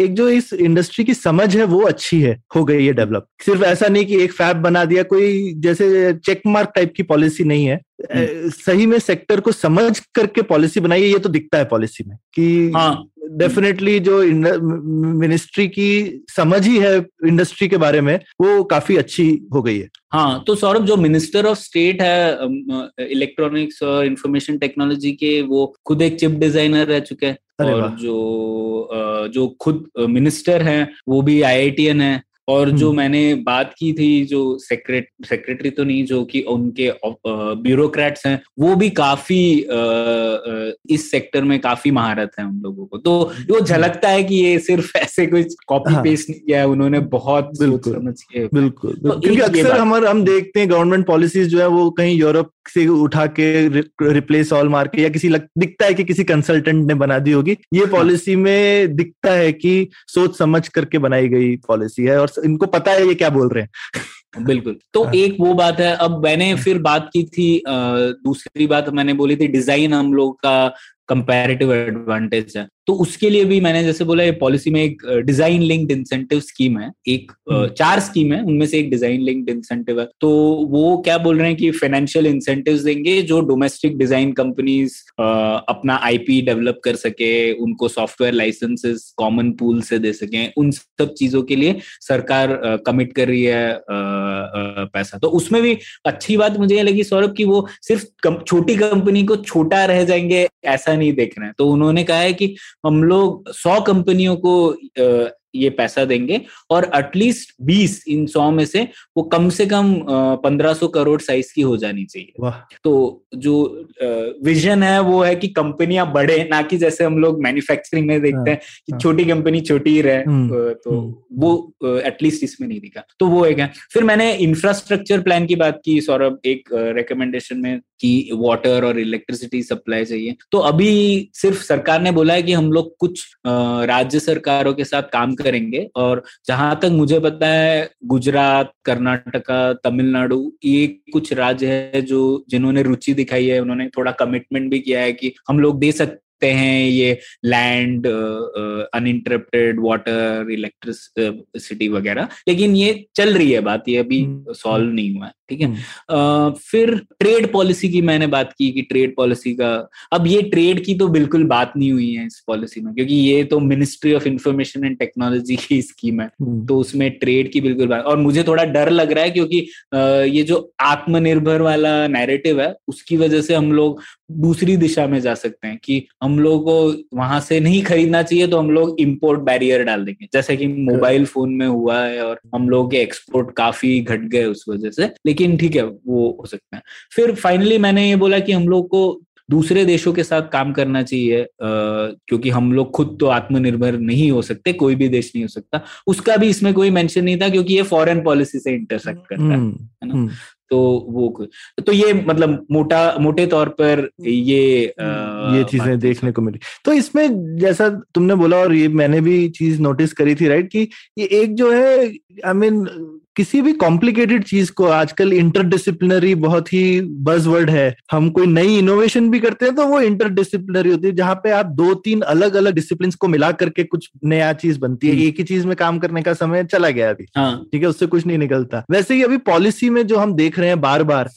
Speaker 1: एक जो इस इंडस्ट्री की समझ है वो अच्छी है हो गई है डेवलप सिर्फ़ ऐसा नहीं कि एक फैब बना दिया कोई जैसे चेक मार्क टाइप की पॉलिसी नहीं है। हम्म। सही में सेक्टर को समझ करके पॉलिसी बनाई है ये तो दिखता है पॉलिसी में कि हाँ। डेफिनेटली जो मिनिस्ट्री की समझ ही है इंडस्ट्री के बारे में वो काफ़ी अच्छी हो गई है।
Speaker 2: हाँ तो सौरभ जो मिनिस्टर ऑफ़ स्टेट है इलेक्ट्रॉनिक्स और इंफॉर्मेशन टेक्नोलॉजी के वो खुद एक चिप डिज़ाइनर रह चुके हैं। और जो जो खुद मिनिस्टर हैं वो भी आईआईटीएन है। और जो हम्म। मैंने बात की थी जो सेक्रेट सेक्रेटरी तो नहीं जो कि उनके ब्यूरोक्रेट्स हैं वो भी काफ़ी इस सेक्टर में काफ़ी महारत है उन लोगों को तो वो हम्म। झलकता है कि ये सिर्फ़ ऐसे कुछ कॉपी हाँ। पेस्ट नहीं किया है उन्होंने बहुत
Speaker 1: बिल्कुल समझ के बिल्कुल तो क्योंकि अक्सर हमारे हम देखते हैं गवर्नमेंट पॉलिसीज़ जो है वो कहीं यूरोप से उठा के रिप्लेस ऑल मार के या किसी लग, दिखता है कि किसी कंसल्टेंट ने बना दी होगी ये पॉलिसी हाँ। में दिखता है कि सोच समझ करके बनाई गई पॉलिसी है और इनको पता है ये क्या बोल रहे हैं
Speaker 2: बिल्कुल तो
Speaker 1: हाँ।
Speaker 2: एक वो बात है अब मैंने फिर बात की थी दूसरी बात मैंने बोली थी डिज़ाइन हम लोग का कंपैरेटिव एडवांटेज है। तो उसके लिए भी मैंने जैसे बोला ये पॉलिसी में एक डिज़ाइन लिंक्ड इंसेंटिव स्कीम है। एक
Speaker 1: हम्म।
Speaker 2: चार स्कीम है उनमें से एक डिज़ाइन लिंक्ड इंसेंटिव है। तो वो क्या बोल रहे हैं कि फाइनेंशियल इंसेंटिव देंगे जो डोमेस्टिक डिज़ाइन कंपनीज़ अपना आईपी डेवलप कर सके उनको सॉफ्टवेयर लाइसेंसेस कॉमन पूल से दे सके उन सब चीज़ों के लिए सरकार कमिट कर रही है पैसा। तो उसमें भी अच्छी बात मुझे लगी सौरभ की वो सिर्फ़ छोटी कंपनी को छोटा रह जाएँगे ऐसा नहीं देख रहे हैं। तो उन्होंने कहा है कि हम लोग सौ कंपनियों को ये पैसा देंगे और एटलीस्ट बीस इन सौ में से वो कम से कम पंद्रह सौ करोड़ साइज़ की हो जानी चाहिए। तो जो विजन है वो है कि कंपनियाँ बढ़े ना कि जैसे हम लोग मैन्युफैक्चरिंग में देखते हैं कि
Speaker 1: हाँ।
Speaker 2: छोटी कंपनी छोटी ही रहे
Speaker 1: हम्म,
Speaker 2: तो
Speaker 1: हम्म।
Speaker 2: वो एटलीस्ट इसमें नहीं दिखा। तो वो एक है। फिर मैंने इंफ्रास्ट्रक्चर प्लान की बात की सौरभ एक रिकमेंडेशन में कि वाटर और इलेक्ट्रिसिटी सप्लाई चाहिए। तो अभी सिर्फ़ सरकार ने बोला है कि हम लोग कुछ राज्य सरकारों के साथ काम करेंगे। और जहाँ तक मुझे पता है, गुजरात, कर्नाटका, तमिलनाडु, ये कुछ राज्य है जो, जिन्होंने रुचि दिखाई है, उन्होंने थोड़ा कमिटमेंट भी किया है कि हम लोग दे सकते हैं ये लैंड अनइंटरप्टेड वाटर इलेक्ट्रिसिटी वगैरह। लेकिन ये चल रही है बात ये अभी
Speaker 1: हम्म,
Speaker 2: सॉल्व नहीं हुआ है ठीक है?
Speaker 1: हम्म,
Speaker 2: फिर ट्रेड पॉलिसी की मैंने बात की कि ट्रेड पॉलिसी का अब ये ट्रेड की तो बिल्कुल बात नहीं हुई है इस पॉलिसी में क्योंकि ये तो ministry of information and technology की स्कीम है
Speaker 1: हम्म,
Speaker 2: तो उसमें ट्रेड की बिल्कुल बात और मुझे थोड़ा डर लग रहा है क्योंकि ये जो आत्मनिर्भर वाला नैरेटिव है उसकी वजह से हम लोग दूसरी दिशा में जा सकते हैं कि हम लोग को वहाँ से नहीं खरीदना चाहिए तो हम लोग इंपोर्ट बैरियर डाल देंगे। जैसे कि मोबाइल फ़ोन में हुआ है और हम लोग के एक्सपोर्ट काफ़ी घट गए उस वजह से लेकिन ठीक है वो हो सकता है। फिर फाइनली मैंने ये बोला कि हम लोग को दूसरे देशों के साथ काम करना चाहिए क्योंकि हम लोग खुद तो आत्मनिर्भर नहीं हो सकते कोई भी देश नहीं हो सकता। उसका भी इसमें कोई मेंशन नहीं था क्योंकि ये फॉरेन पॉलिसी से इंटरसेक्ट करता है
Speaker 1: हम्म,
Speaker 2: ना? तो वो तो ये मतलब मोटा मोटे तौर पर ये आ,
Speaker 1: ये चीज़ें देखने को मिली। तो इसमें जैसा तुमने बोला और ये मैंने भी चीज़ नोटिस करी थी राइट कि ये एक जो है आई I मीन किसी भी कॉम्प्लिकेटेड चीज़ को आजकल इंटरडिसिप्लिनरी बहुत ही बजवर्ड है। हम कोई नई इनोवेशन भी करते हैं तो वो इंटरडिसिप्लिनरी होती है जहाँ पे आप दो तीन अलग अलग डिसिप्लिन को मिला करके कुछ नया चीज़ बनती है।
Speaker 2: हम्म।
Speaker 1: एक ही चीज़ में काम करने का समय चला गया अभी।
Speaker 2: हाँ।
Speaker 1: ठीक है उससे कुछ नहीं निकलता। वैसे ही अभी पॉलिसी में जो हम देख रहे हैं बार बार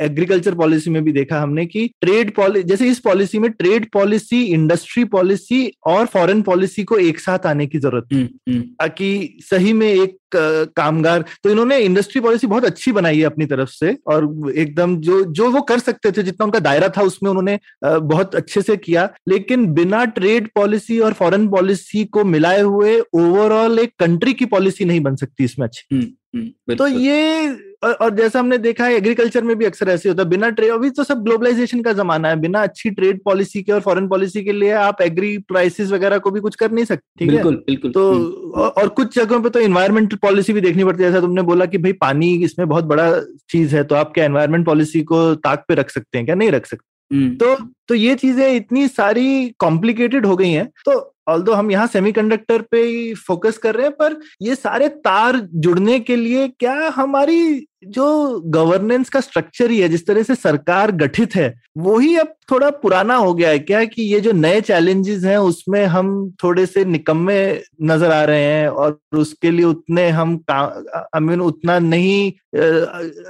Speaker 1: एग्रीकल्चर पॉलिसी में भी देखा हमने की ट्रेड पॉलिसी जैसे इस पॉलिसी में ट्रेड पॉलिसी इंडस्ट्री पॉलिसी और फॉरेन पॉलिसी को एक साथ आने की ज़रूरत है
Speaker 2: हम्म, हम्म,
Speaker 1: ताकि सही में एक कामगार तो इन्होंने इंडस्ट्री पॉलिसी बहुत अच्छी बनाई है अपनी तरफ़ से और एकदम जो जो वो कर सकते थे जितना उनका दायरा था उसमें उन्होंने बहुत अच्छे से किया। लेकिन बिना ट्रेड पॉलिसी और फॉरेन पॉलिसी को मिलाए हुए ओवरऑल एक कंट्री की पॉलिसी नहीं बन सकती इसमें अच्छी।
Speaker 2: हम्म, हम्म,
Speaker 1: तो ये और और जैसा हमने देखा है एग्रीकल्चर में भी अक्सर ऐसे होता है। बिना ट्रेड अभी तो सब ग्लोबलाइजेशन का जमाना है। बिना अच्छी ट्रेड पॉलिसी के और फॉरेन पॉलिसी के लिए आप एग्री प्राइसेस वगैरह को भी कुछ कर नहीं सकते ठीक है?
Speaker 2: बिल्कुल बिल्कुल।
Speaker 1: तो
Speaker 2: हम्म,
Speaker 1: और और कुछ जगहों पे तो इन्वायरमेंटल पॉलिसी भी देखनी पड़ती है। जैसा तुमने बोला कि भाई पानी इसमें बहुत बड़ा चीज़ है तो आप क्या एनवायरमेंट पॉलिसी को ताक पे रख सकते हैं क्या? नहीं रख सकते।
Speaker 2: हम्म,
Speaker 1: तो तो ये चीज़ें इतनी सारी कॉम्प्लिकेटेड हो गई हैं। तो ऑल्दो हम यहाँ सेमीकंडक्टर पे ही फोकस कर रहे हैं पर ये सारे तार जुड़ने के लिए क्या हमारी जो गवर्नेंस का स्ट्रक्चर ही है जिस तरह से सरकार गठित है वो ही अब थोड़ा पुराना हो गया है। क्या कि ये जो नए चैलेंजेस हैं उसमें हम थोड़े से निकम्मे नज़र आ रहे हैं और उसके लिए उतने हम आई मीन उतना नहीं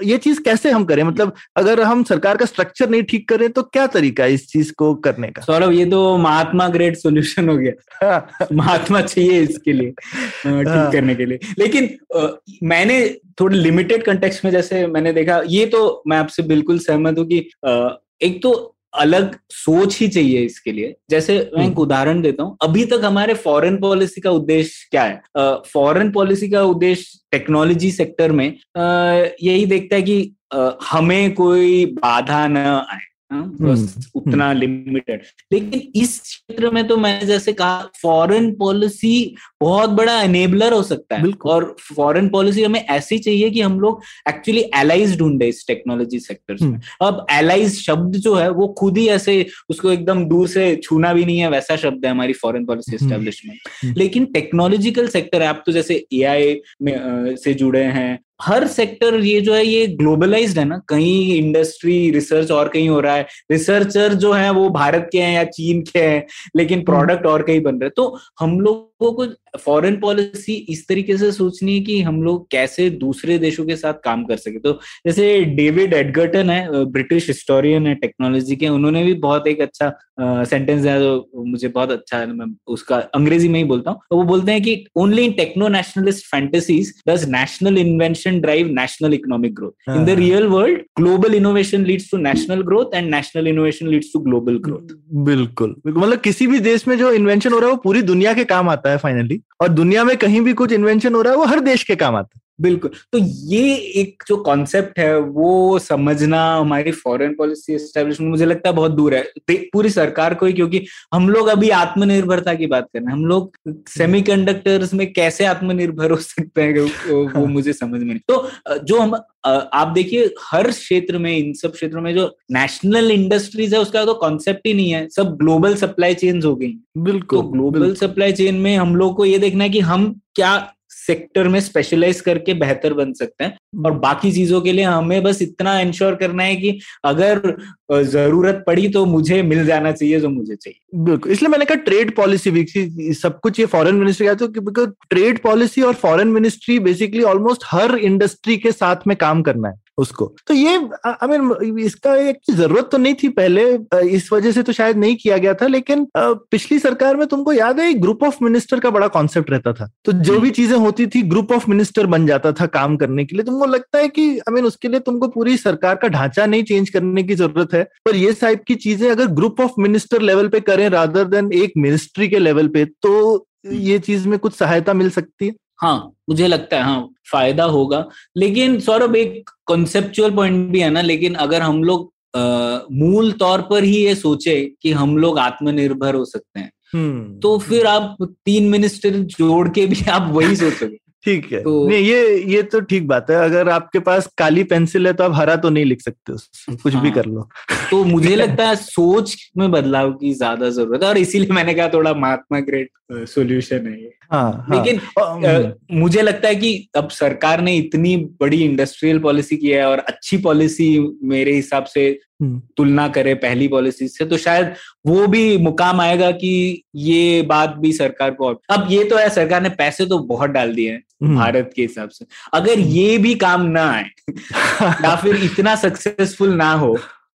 Speaker 1: ये चीज़ कैसे हम करें? मतलब अगर हम सरकार का स्ट्रक्चर नहीं ठीक करें तो क्या तरीका है इस चीज़ को करने का?
Speaker 2: सौरभ ये तो महात्मा ग्रेट सोल्यूशन हो गया। महात्मा चाहिए इसके लिए
Speaker 1: हाँ।
Speaker 2: ठीक करने के लिए। लेकिन मैंने थोड़े लिमिटेड कंटेक्स्ट में जैसे मैंने देखा ये तो मैं आपसे बिल्कुल सहमत हूँ कि एक तो अलग सोच ही चाहिए इसके लिए। जैसे मैं एक
Speaker 1: हम्म।
Speaker 2: उदाहरण देता हूँ अभी तक हमारे फॉरेन पॉलिसी का उद्देश्य क्या है? फॉरेन पॉलिसी का उद्देश्य टेक्नोलॉजी सेक्टर में यही देखता है कि हमें कोई बाधा न आए। बस
Speaker 1: हम्म,
Speaker 2: उतना लिमिटेड लेकिन इस क्षेत्र में तो मैंने जैसे कहा फॉरेन पॉलिसी बहुत बड़ा एनेबलर हो सकता है। और फॉरेन पॉलिसी हमें ऐसी चाहिए कि हम लोग एक्चुअली एलाइज ढूंढे इस टेक्नोलॉजी सेक्टर में अब एलाइज शब्द जो है वो खुद ही ऐसे उसको एकदम दूर से छूना भी नहीं है वैसा शब्द है हमारी foreign policy
Speaker 1: hmm.
Speaker 2: Establishment
Speaker 1: hmm.
Speaker 2: लेकिन टेक्नोलॉजिकल सेक्टर आप तो जैसे ए में से जुड़े हैं हर सेक्टर ये जो है ये ग्लोबलाइज है ना। कहीं इंडस्ट्री रिसर्च और कहीं हो रहा है। रिसर्चर जो है वो भारत के हैं या चीन के हैं लेकिन प्रोडक्ट हम्म। और कहीं बन रहे तो हम लोगों को फॉरेन पॉलिसी इस तरीके से सोचनी है कि हम लोग कैसे दूसरे देशों के साथ काम कर सके। तो जैसे डेविड एडगर्टन है ब्रिटिश हिस्टोरियन है टेक्नोलॉजी के उन्होंने भी बहुत एक अच्छा सेंटेंस है तो मुझे बहुत अच्छा है मैं उसका अंग्रेज़ी में ही बोलता हूँ। तो वो बोलते हैं कि only in techno nationalist fantasies does national invention drive national economic growth in the real world global innovation leads to national growth and national innovation leads to global growth
Speaker 1: बिल्कुल। मतलब किसी भी देश में जो इन्वेंशन हो रहा है वो पूरी दुनिया के काम आता है फाइनली और दुनिया में कहीं भी कुछ इन्वेंशन हो रहा है, वो हर देश के काम आता है।
Speaker 2: बिल्कुल। तो ये एक जो कॉन्सेप्ट है वो समझना हमारी फॉरेन पॉलिसी एस्टेब्लिशमेंट मुझे लगता है बहुत दूर है। पूरी सरकार को ही क्योंकि हम लोग अभी आत्मनिर्भरता की बात कर रहे हैं। हम लोग सेमीकंडक्टर्स में कैसे आत्मनिर्भर हो सकते हैं वो, वो हाँ। मुझे समझ में नहीं। तो जो हम आप देखिए हर क्षेत्र में इन सब क्षेत्रों में जो नेशनल इंडस्ट्रीज़ है उसका तो कॉन्सेप्ट ही नहीं है। सब ग्लोबल सप्लाई चेन हो गई।
Speaker 1: बिल्कुल
Speaker 2: तो ग्लोबल सप्लाई चेन में हम लोग को ये देखना है कि हम क्या सेक्टर में स्पेशलाइज करके बेहतर बन सकते हैं। और हम्म। बाकी चीज़ों के लिए हमें बस इतना इंश्योर करना है कि अगर ज़रूरत पड़ी तो मुझे मिल जाना चाहिए जो मुझे चाहिए।
Speaker 1: बिल्कुल इसलिए मैंने कहा ट्रेड पॉलिसी भी सब कुछ ये फॉरेन मिनिस्ट्री का बिकॉज़ ट्रेड पॉलिसी और फॉरेन मिनिस्ट्री बेसिकली ऑलमोस्ट हर इंडस्ट्री के साथ में काम करना है। उसको। तो ये आई मीन इसका एक ज़रूरत तो नहीं थी पहले इस वजह से तो शायद नहीं किया गया था लेकिन पिछली सरकार में तुमको याद है ग्रुप ऑफ़ मिनिस्टर का बड़ा कॉन्सेप्ट रहता था। तो जो भी चीज़ें होती थी ग्रुप ऑफ़ मिनिस्टर बन जाता था काम करने के लिए तुमको लगता है कि आई मीन उसके लिए तुमको पूरी सरकार का ढांचा नहीं चेंज करने की ज़रूरत है पर ये टाइप की चीज़ें अगर ग्रुप ऑफ़ मिनिस्टर लेवल पे करें रादर देन एक मिनिस्ट्री के लेवल पे तो ये चीज़ में कुछ सहायता मिल सकती है।
Speaker 2: हाँ मुझे लगता है हाँ फ़ायदा होगा। लेकिन सौरभ एक कॉन्सेप्चुअल पॉइंट भी है ना लेकिन अगर हम लोग मूल तौर पर ही ये सोचे कि हम लोग आत्मनिर्भर हो सकते हैं हम्म। तो फिर आप तीन मिनिस्टर जोड़ के भी आप वही सोचोगे।
Speaker 1: ठीक है। तो, नहीं ये ये तो ठीक बात है। अगर आपके पास काली पेंसिल है तो आप हरा तो नहीं लिख सकते कुछ हाँ, भी कर लो।
Speaker 2: तो मुझे लगता है सोच में बदलाव की ज़्यादा ज़रूरत है और इसीलिए मैंने कहा थोड़ा महात्मा ग्रेट सोल्यूशन है ये। हाँ, हाँ, लेकिन आ, मुझे लगता है कि अब सरकार ने इतनी बड़ी इंडस्ट्रियल पॉलिसी की है और अच्छी पॉलिसी मेरे हिसाब से हम्म। तुलना करे पहली पॉलिसी से तो शायद वो भी मुकाम आएगा कि ये बात भी सरकार को अब ये तो है सरकार ने पैसे तो बहुत डाल दिए हैं हम्म। भारत के हिसाब से अगर ये भी काम ना आए या फिर इतना सक्सेसफुल ना हो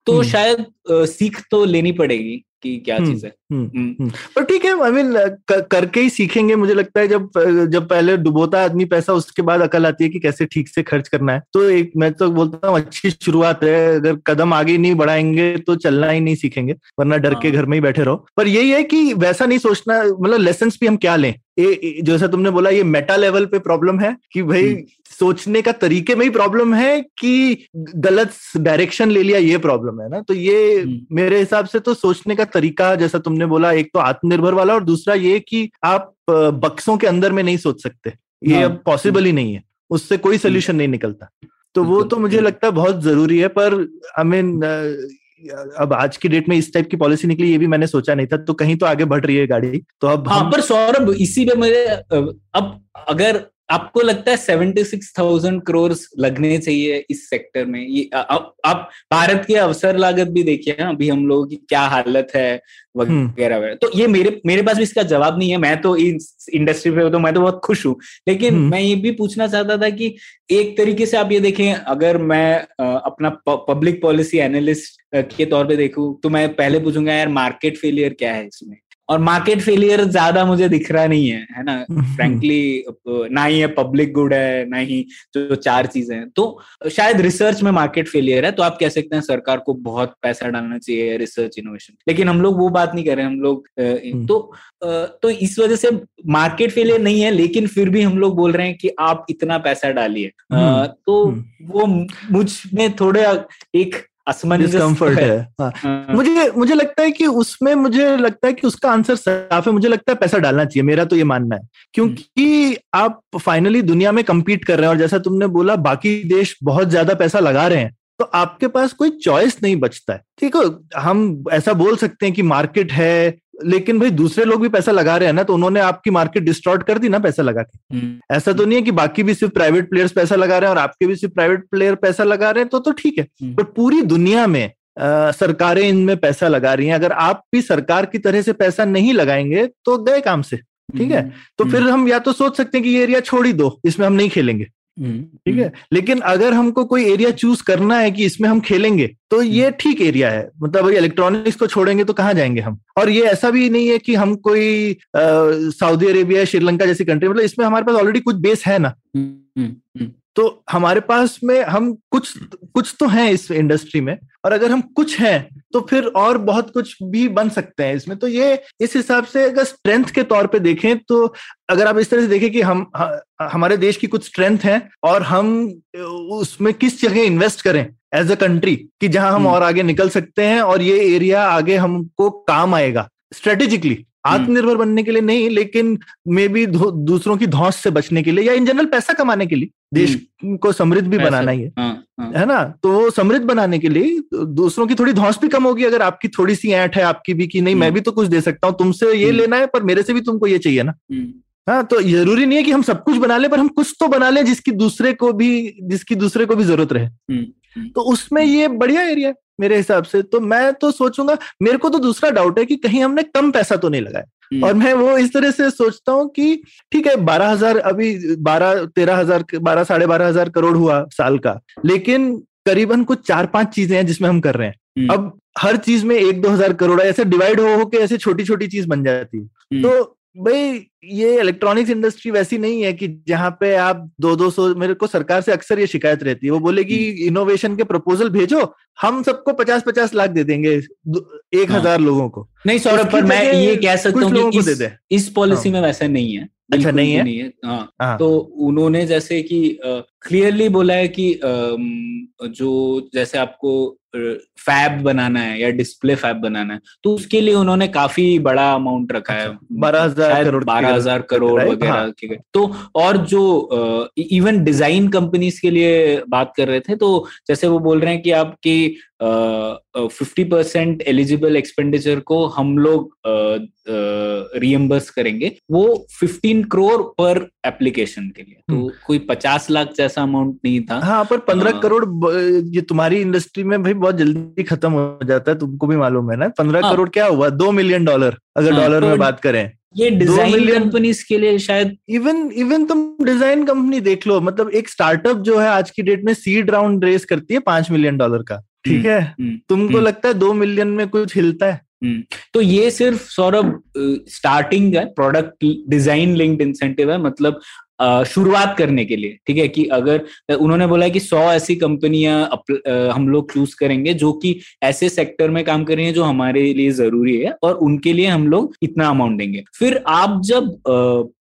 Speaker 2: तो हम्म। शायद सीख तो लेनी पड़ेगी कि क्या हम्म, चीज़ है।
Speaker 1: हम्म, पर ठीक है आई मीन करके ही सीखेंगे मुझे लगता है जब जब पहले डुबोता आदमी पैसा उसके बाद अकल आती है कि कैसे ठीक से खर्च करना है। तो एक मैं तो बोलता हूँ अच्छी शुरुआत है अगर कदम आगे नहीं बढ़ाएँगे तो चलना ही नहीं सीखेंगे वरना डर के हाँ। घर में ही बैठे रहो। पर यही है कि वैसा नहीं सोचना मतलब लेसन भी हम क्या लें? ये जैसा तुमने बोला ये मेटा लेवल पे प्रॉब्लम है कि भाई हम्म। सोचने का तरीके में ही प्रॉब्लम है कि गलत डायरेक्शन ले लिया ये प्रॉब्लम है ना? तो ये हम्म। मेरे हिसाब से तो सोचने का तरीका जैसा तुमने बोला एक तो आत्मनिर्भर वाला और दूसरा ये कि आप बक्सों के अंदर में नहीं सोच सकते। ये हाँ। अब पॉसिबल ही नहीं है। उससे कोई सोल्यूशन। नहीं निकलता। तो वो तो मुझे लगता है बहुत ज़रूरी है पर आई मीन अब आज की डेट में इस टाइप की पॉलिसी निकली ये भी मैंने सोचा नहीं था तो कहीं तो आगे बढ़ रही है गाड़ी। तो अब
Speaker 2: हाँ पर सौरभ इसी पे मेरे अब अगर आपको लगता है सेवेंटी सिक्स थाउज़ेंड करोड़ लगने चाहिए इस सेक्टर में ये आप, आप भारत की अवसर लागत भी देखिए ना अभी हम लोगों की क्या हालत है हम्म। वगैरह वगैरह तो ये मेरे मेरे पास भी इसका जवाब नहीं है मैं तो इस इंडस्ट्री पे तो मैं तो बहुत खुश हूँ लेकिन हम्म। मैं ये भी पूछना चाहता था कि एक तरीके से आप ये देखें अगर मैं अपना पब्लिक पॉलिसी एनालिस्ट के तौर पे देखूँ तो मैं पहले पूछूँगा यार मार्केट फेलियर क्या है इसमें और मार्केट फेलियर ज़्यादा मुझे दिख रहा नहीं है है ना फ्रेंकली ना ही है पब्लिक गुड है ना ही जो चार चीज़ें हैं तो शायद रिसर्च में मार्केट फेलियर है तो आप कह सकते हैं सरकार को बहुत पैसा डालना चाहिए रिसर्च इनोवेशन लेकिन हम लोग वो बात नहीं कर रहे हम लोग हम्म। तो तो इस वजह से मार्केट फेलियर नहीं है लेकिन फिर भी हम लोग बोल रहे हैं कि आप इतना पैसा डालिए हम्म। तो हम्म। वो मुझमें थोड़ा एक
Speaker 1: है, है। हाँ। हाँ। मुझे मुझे लगता है कि उसमें मुझे लगता है कि उसका आंसर साफ़ है मुझे लगता है पैसा डालना चाहिए मेरा तो ये मानना है क्योंकि आप फाइनली दुनिया में कम्पीट कर रहे हैं और जैसा तुमने बोला बाकी देश बहुत ज़्यादा पैसा लगा रहे हैं तो आपके पास कोई चॉइस नहीं बचता है ठीक है हम ऐसा बोल सकते हैं कि मार्केट है लेकिन भाई दूसरे लोग भी पैसा लगा रहे हैं ना तो उन्होंने आपकी मार्केट डिस्टॉर्ट कर दी ना पैसा लगा के
Speaker 2: हम्म।
Speaker 1: ऐसा तो नहीं है कि बाकी भी सिर्फ़ प्राइवेट प्लेयर्स पैसा लगा रहे हैं और आपके भी सिर्फ़ प्राइवेट प्लेयर पैसा लगा रहे हैं तो तो ठीक है
Speaker 2: हम्म।
Speaker 1: बट पूरी दुनिया में आ, सरकारें इनमें पैसा लगा रही हैं अगर आप भी सरकार की तरह से पैसा नहीं लगाएँगे तो गए काम से ठीक है तो
Speaker 2: हम्म।
Speaker 1: फिर हम या तो सोच सकते हैं कि ये एरिया छोड़ ही दो इसमें हम नहीं खेलेंगे
Speaker 2: हम्म,
Speaker 1: ठीक है? लेकिन अगर हमको कोई एरिया चूज़ करना है कि इसमें हम खेलेंगे तो ये ठीक एरिया है। मतलब अगर इलेक्ट्रॉनिक्स को छोड़ेंगे तो कहाँ जाएँगे हम? और ये ऐसा भी नहीं है कि हम कोई सऊदी अरेबिया श्रीलंका जैसी कंट्री मतलब इसमें हमारे पास ऑलरेडी कुछ बेस है ना।
Speaker 2: हम्म, हम्म, हम्म,
Speaker 1: तो हमारे पास में हम कुछ कुछ तो हैं इस इंडस्ट्री में और अगर हम कुछ हैं तो फिर और बहुत कुछ भी बन सकते हैं इसमें तो ये इस हिसाब से अगर स्ट्रेंथ के तौर पे देखें तो अगर आप इस तरह से देखें कि हम हमारे देश की कुछ स्ट्रेंथ है और हम उसमें किस जगह इन्वेस्ट करें एज अ कंट्री कि जहाँ हम
Speaker 2: हम्म।
Speaker 1: और आगे निकल सकते हैं और ये एरिया आगे हमको काम आएगा स्ट्रेटेजिकली आत्मनिर्भर बनने के लिए नहीं लेकिन मे बी दूसरों की धौस से बचने के लिए या इन जनरल पैसा कमाने के लिए। देश को समृद्ध भी बनाना ही है।
Speaker 2: हाँ, हाँ,
Speaker 1: है ना? तो वो समृद्ध बनाने के लिए दूसरों की थोड़ी धौस भी कम होगी अगर आपकी थोड़ी सी ऐंठ है आपकी भी कि नहीं मैं
Speaker 2: हम्म।
Speaker 1: भी तो कुछ दे सकता हूँ तुमसे ये
Speaker 2: हम्म।
Speaker 1: लेना है पर मेरे से भी तुमको ये चाहिए ना।
Speaker 2: हम्म,
Speaker 1: हाँ तो ज़रूरी नहीं है कि हम सब कुछ बना लें पर हम कुछ तो बना लें जिसकी दूसरे को भी जिसकी दूसरे को भी ज़रूरत रहे।
Speaker 2: हम्म, हम्म।
Speaker 1: तो उसमें ये बढ़िया एरिया है। मेरे हिसाब से तो मैं तो सोचूँगा मेरे को तो दूसरा डाउट है कि कहीं हमने कम पैसा तो नहीं लगाया।
Speaker 2: हम्म।
Speaker 1: और मैं वो इस तरह से सोचता हूँ कि ठीक है बारह हज़ार अभी बारह तेरह हज़ार बारह साढ़े बारह हज़ार करोड़ हुआ साल का लेकिन करीबन कुछ चार पाँच चीज़ें हैं जिसमें हम कर रहे हैं।
Speaker 2: हम्म,
Speaker 1: अब हर चीज़ में एक दो हज़ार करोड़ ऐसे डिवाइड हो हो के ऐसे छोटी छोटी चीज़ बन जाती है।
Speaker 2: हम्म,
Speaker 1: तो भाई ये इलेक्ट्रॉनिक्स इंडस्ट्री वैसी नहीं है कि जहाँ पे आप दो दो सौ मेरे को सरकार से अक्सर ये शिकायत रहती है वो बोले बोलेगी इनोवेशन के प्रपोजल भेजो हम सबको पचास पचास लाख दे देंगे एक
Speaker 2: हाँ।
Speaker 1: हज़ार लोगों को
Speaker 2: नहीं सौरभ पर मैं ये कह सकता हूँ कि इस, इस पॉलिसी हाँ। में वैसा नहीं है
Speaker 1: अच्छा, नहीं है?
Speaker 2: नहीं है हाँ
Speaker 1: हाँ।
Speaker 2: तो उन्होंने जैसे कि क्लियरली बोला है कि जो जैसे आपको फैब बनाना है या डिस्प्ले फैब बनाना है तो उसके लिए उन्होंने काफ़ी बड़ा अमाउंट रखा है
Speaker 1: अच्छा, 12,000
Speaker 2: शायद
Speaker 1: करोड़ की
Speaker 2: 12,000 करोड़ वगैरह
Speaker 1: हाँ।
Speaker 2: के तो और जो इवन डिज़ाइन कंपनीज़ के लिए बात कर रहे थे तो जैसे वो बोल रहे हैं कि आपकी फिफ्टी परसेंट एलिजिबल एक्सपेंडिचर को हम लोग रियम्बर्स करेंगे वो फिफ्टीन करोड़ पर एप्लीकेशन के लिए तो
Speaker 1: हम्म।
Speaker 2: कोई पचास लाख जैसा अमाउंट नहीं था
Speaker 1: हाँ पर पंद्रह। करोड़ ये तुम्हारी इंडस्ट्री में भाई बहुत जल्दी खत्म हो जाता है तुमको भी मालूम है ना पंद्रह
Speaker 2: हाँ।
Speaker 1: करोड़ क्या हुआ दो मिलियन डॉलर अगर
Speaker 2: हाँ,
Speaker 1: डॉलर
Speaker 2: तो
Speaker 1: में बात करें
Speaker 2: ये डिज़ाइन कंपनीज़ के लिए शायद
Speaker 1: इवन इवन तुम डिज़ाइन कंपनी देख लो मतलब एक स्टार्टअप जो है आज की डेट में सीड राउंड रेस करती है पाँच मिलियन डॉलर का ठीक है
Speaker 2: हम्म,
Speaker 1: तुमको
Speaker 2: हम्म।
Speaker 1: लगता है दो मिलियन में कुछ हिलता है
Speaker 2: तो ये सिर्फ़ सौरभ स्टार्टिंग है प्रोडक्ट डिज़ाइन लिंक्ड इंसेंटिव है मतलब शुरुआत करने के लिए ठीक है? कि अगर उन्होंने बोला कि सौ ऐसी कंपनियाँ हम लोग चूज़ करेंगे जो कि ऐसे सेक्टर में काम कर रही हैं जो हमारे लिए ज़रूरी है और उनके लिए हम लोग इतना अमाउंट देंगे। फिर आप जब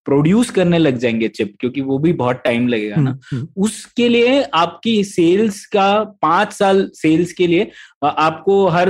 Speaker 2: प्रोड्यूस करने लग जाएँगे चिप क्योंकि वो भी बहुत टाइम लगेगा ना
Speaker 1: हम्म,
Speaker 2: उसके लिए आपकी सेल्स का पाँच साल सेल्स के लिए आपको हर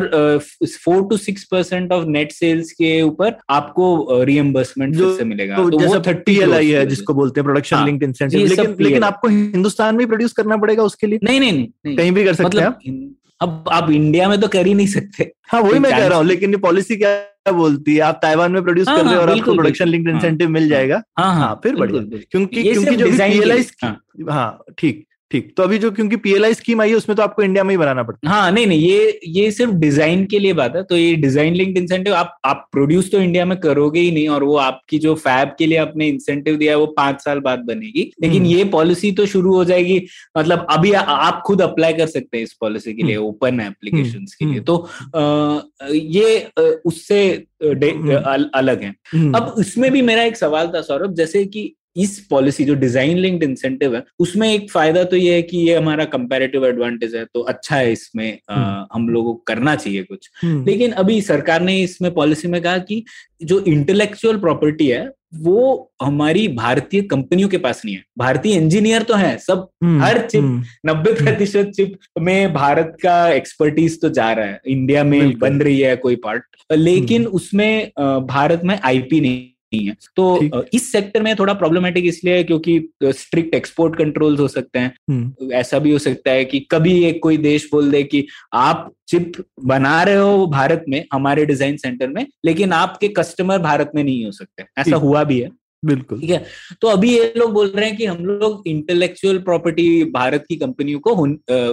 Speaker 2: four to six percent of net sales के ऊपर आपको रियम्बर्समेंट से मिलेगा।
Speaker 1: तो
Speaker 2: तो
Speaker 1: जैसा
Speaker 2: थर्टी
Speaker 1: PLI है जिसको बोलते हैं प्रोडक्शन
Speaker 2: हाँ,
Speaker 1: लिंक इंसेंटिव लेकिन लेकिन आपको हिंदुस्तान में प्रोड्यूस करना पड़ेगा उसके लिए?
Speaker 2: नहीं नहीं
Speaker 1: कहीं भी कर सकते हैं
Speaker 2: मतलब
Speaker 1: आप
Speaker 2: अब आप इंडिया में तो कर ही नहीं सकते।
Speaker 1: हाँ वही मैं कह रहा हूँ लेकिन ये पॉलिसी क्या बोलती है? आप ताइवान में प्रोड्यूस
Speaker 2: हाँ,
Speaker 1: कर रहे हो
Speaker 2: हाँ,
Speaker 1: और आपको प्रोडक्शन लिंक
Speaker 2: हाँ,
Speaker 1: इंसेंटिव मिल जाएगा?
Speaker 2: हाँ
Speaker 1: हाँ, फिर बढ़िया। क्योंकि क्योंकि जो भी पीएलआई
Speaker 2: हाँ।
Speaker 1: हाँ। ठीक। ठीक तो अभी जो क्योंकि पीएलआई स्कीम आई है उसमें तो आपको इंडिया में ही बनाना पड़ता
Speaker 2: है हाँ नहीं नहीं ये ये सिर्फ़ डिज़ाइन के लिए बात है तो ये डिज़ाइन लिंक्ड इंसेंटिव आप आप प्रोड्यूस तो इंडिया में करोगे ही नहीं और वो आपकी जो फैब के लिए आपने इंसेंटिव दिया है वो पाँच साल बाद बनेगी लेकिन
Speaker 1: हम्म।
Speaker 2: ये पॉलिसी तो शुरू हो जाएगी मतलब अभी आ, आप खुद अप्लाई कर सकते हैं इस पॉलिसी के लिए ओपन एप्लीकेशन के लिए
Speaker 1: हम्म।
Speaker 2: तो ये उससे
Speaker 1: हम्म।
Speaker 2: अल- अलग है
Speaker 1: है
Speaker 2: अब इसमें भी मेरा एक सवाल था सौरभ जैसे कि इस पॉलिसी जो डिज़ाइन लिंक्ड इंसेंटिव है उसमें एक फ़ायदा तो ये है कि ये हमारा कंपेरेटिव एडवांटेज है तो अच्छा है इसमें अ,
Speaker 1: हम्म।
Speaker 2: हम लोगों को करना चाहिए कुछ।
Speaker 1: हम्म,
Speaker 2: लेकिन अभी सरकार ने इसमें पॉलिसी में कहा कि जो इंटेलेक्चुअल प्रॉपर्टी है वो हमारी भारतीय कंपनियों के पास नहीं है। भारतीय इंजीनियर तो है सब
Speaker 1: हम्म,
Speaker 2: हर चिप नब्बे प्रतिशत चिप में भारत का एक्सपर्टीज तो जा रहा है। इंडिया में बन रही है कोई पार्ट लेकिन उसमें भारत में आईपी नहीं। नहीं है। तो इस सेक्टर में थोड़ा प्रॉब्लमेटिक इसलिए है क्योंकि स्ट्रिक्ट एक्सपोर्ट कंट्रोल्स हो सकते हैं। हम्म। ऐसा भी हो सकता है कि कभी एक कोई देश बोल दे कि आप चिप बना रहे हो भारत में हमारे डिज़ाइन सेंटर में लेकिन आपके कस्टमर भारत में नहीं हो सकते। ऐसा हुआ भी है।
Speaker 1: बिल्कुल।
Speaker 2: ठीक है? तो अभी ये लोग बोल रहे हैं कि हम लोग इंटेलेक्चुअल प्रॉपर्टी भारत की कंपनियों को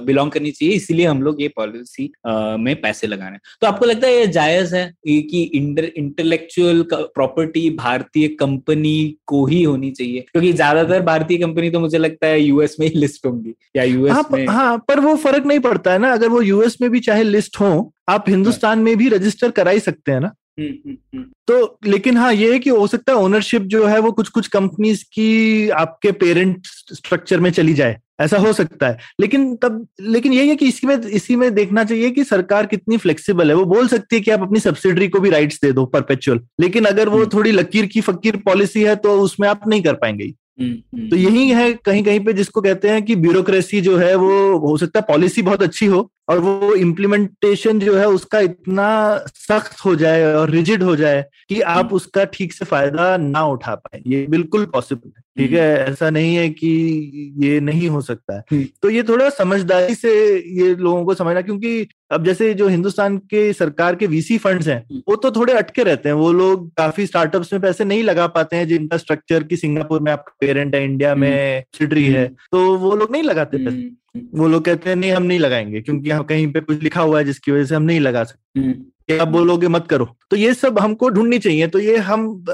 Speaker 2: बिलोंग करनी चाहिए इसीलिए हम लोग ये पॉलिसी में पैसे लगा रहे हैं। तो आपको लगता है ये जायज़ है कि इंटेलेक्चुअल प्रॉपर्टी भारतीय कंपनी को ही होनी चाहिए? क्योंकि ज़्यादातर भारतीय कंपनी तो मुझे लगता है यूएस में ही लिस्ट होंगी या यूएस
Speaker 1: हाँ, में हाँ पर वो फ़र्क नहीं पड़ता है ना अगर वो यूएस में भी चाहे लिस्ट हो आप हिंदुस्तान में भी रजिस्टर करा ही सकते हैं ना। तो लेकिन हाँ ये है कि हो सकता है ओनरशिप जो है वो कुछ कुछ कंपनीज़ की आपके पेरेंट स्ट्रक्चर में चली जाए। ऐसा हो सकता है। लेकिन तब लेकिन यही है कि इसी में इसी में देखना चाहिए कि सरकार कितनी फ्लेक्सिबल है। वो बोल सकती है कि आप अपनी सब्सिडरी को भी राइट्स दे दो परपेचुअल लेकिन अगर वो थोड़ी लकीर की फकीर पॉलिसी है तो उसमें आप नहीं कर पाएँगे। तो यही है कहीं कहीं पे जिसको कहते हैं कि ब्यूरोक्रेसी जो है वो हो सकता है पॉलिसी बहुत अच्छी हो और वो इम्प्लीमेंटेशन जो है उसका इतना सख्त हो जाए और रिजिड हो जाए कि आप हम्म। उसका ठीक से फ़ायदा ना उठा पाए। ये बिल्कुल पॉसिबल है। ठीक है हम्म। ऐसा नहीं है कि ये नहीं हो सकता है। हम्म। तो ये थोड़ा समझदारी से ये लोगों को समझना क्योंकि अब जैसे जो हिंदुस्तान के सरकार के वीसी फंड्स हैं वो तो थोड़े अटके रहते हैं। वो लोग काफ़ी स्टार्टअप्स में पैसे नहीं लगा पाते हैं जिनका स्ट्रक्चर की सिंगापुर में आपका पेरेंट है इंडिया में सिटरी है तो वो लोग नहीं लगाते पैसे। वो लोग कहते हैं नहीं हम नहीं लगाएँगे क्योंकि यहाँ कहीं पे कुछ लिखा हुआ है जिसकी वजह से हम नहीं लगा सकते। हम्म। आप बोलोगे मत करो तो ये सब हमको ढूंढनी चाहिए तो ये हम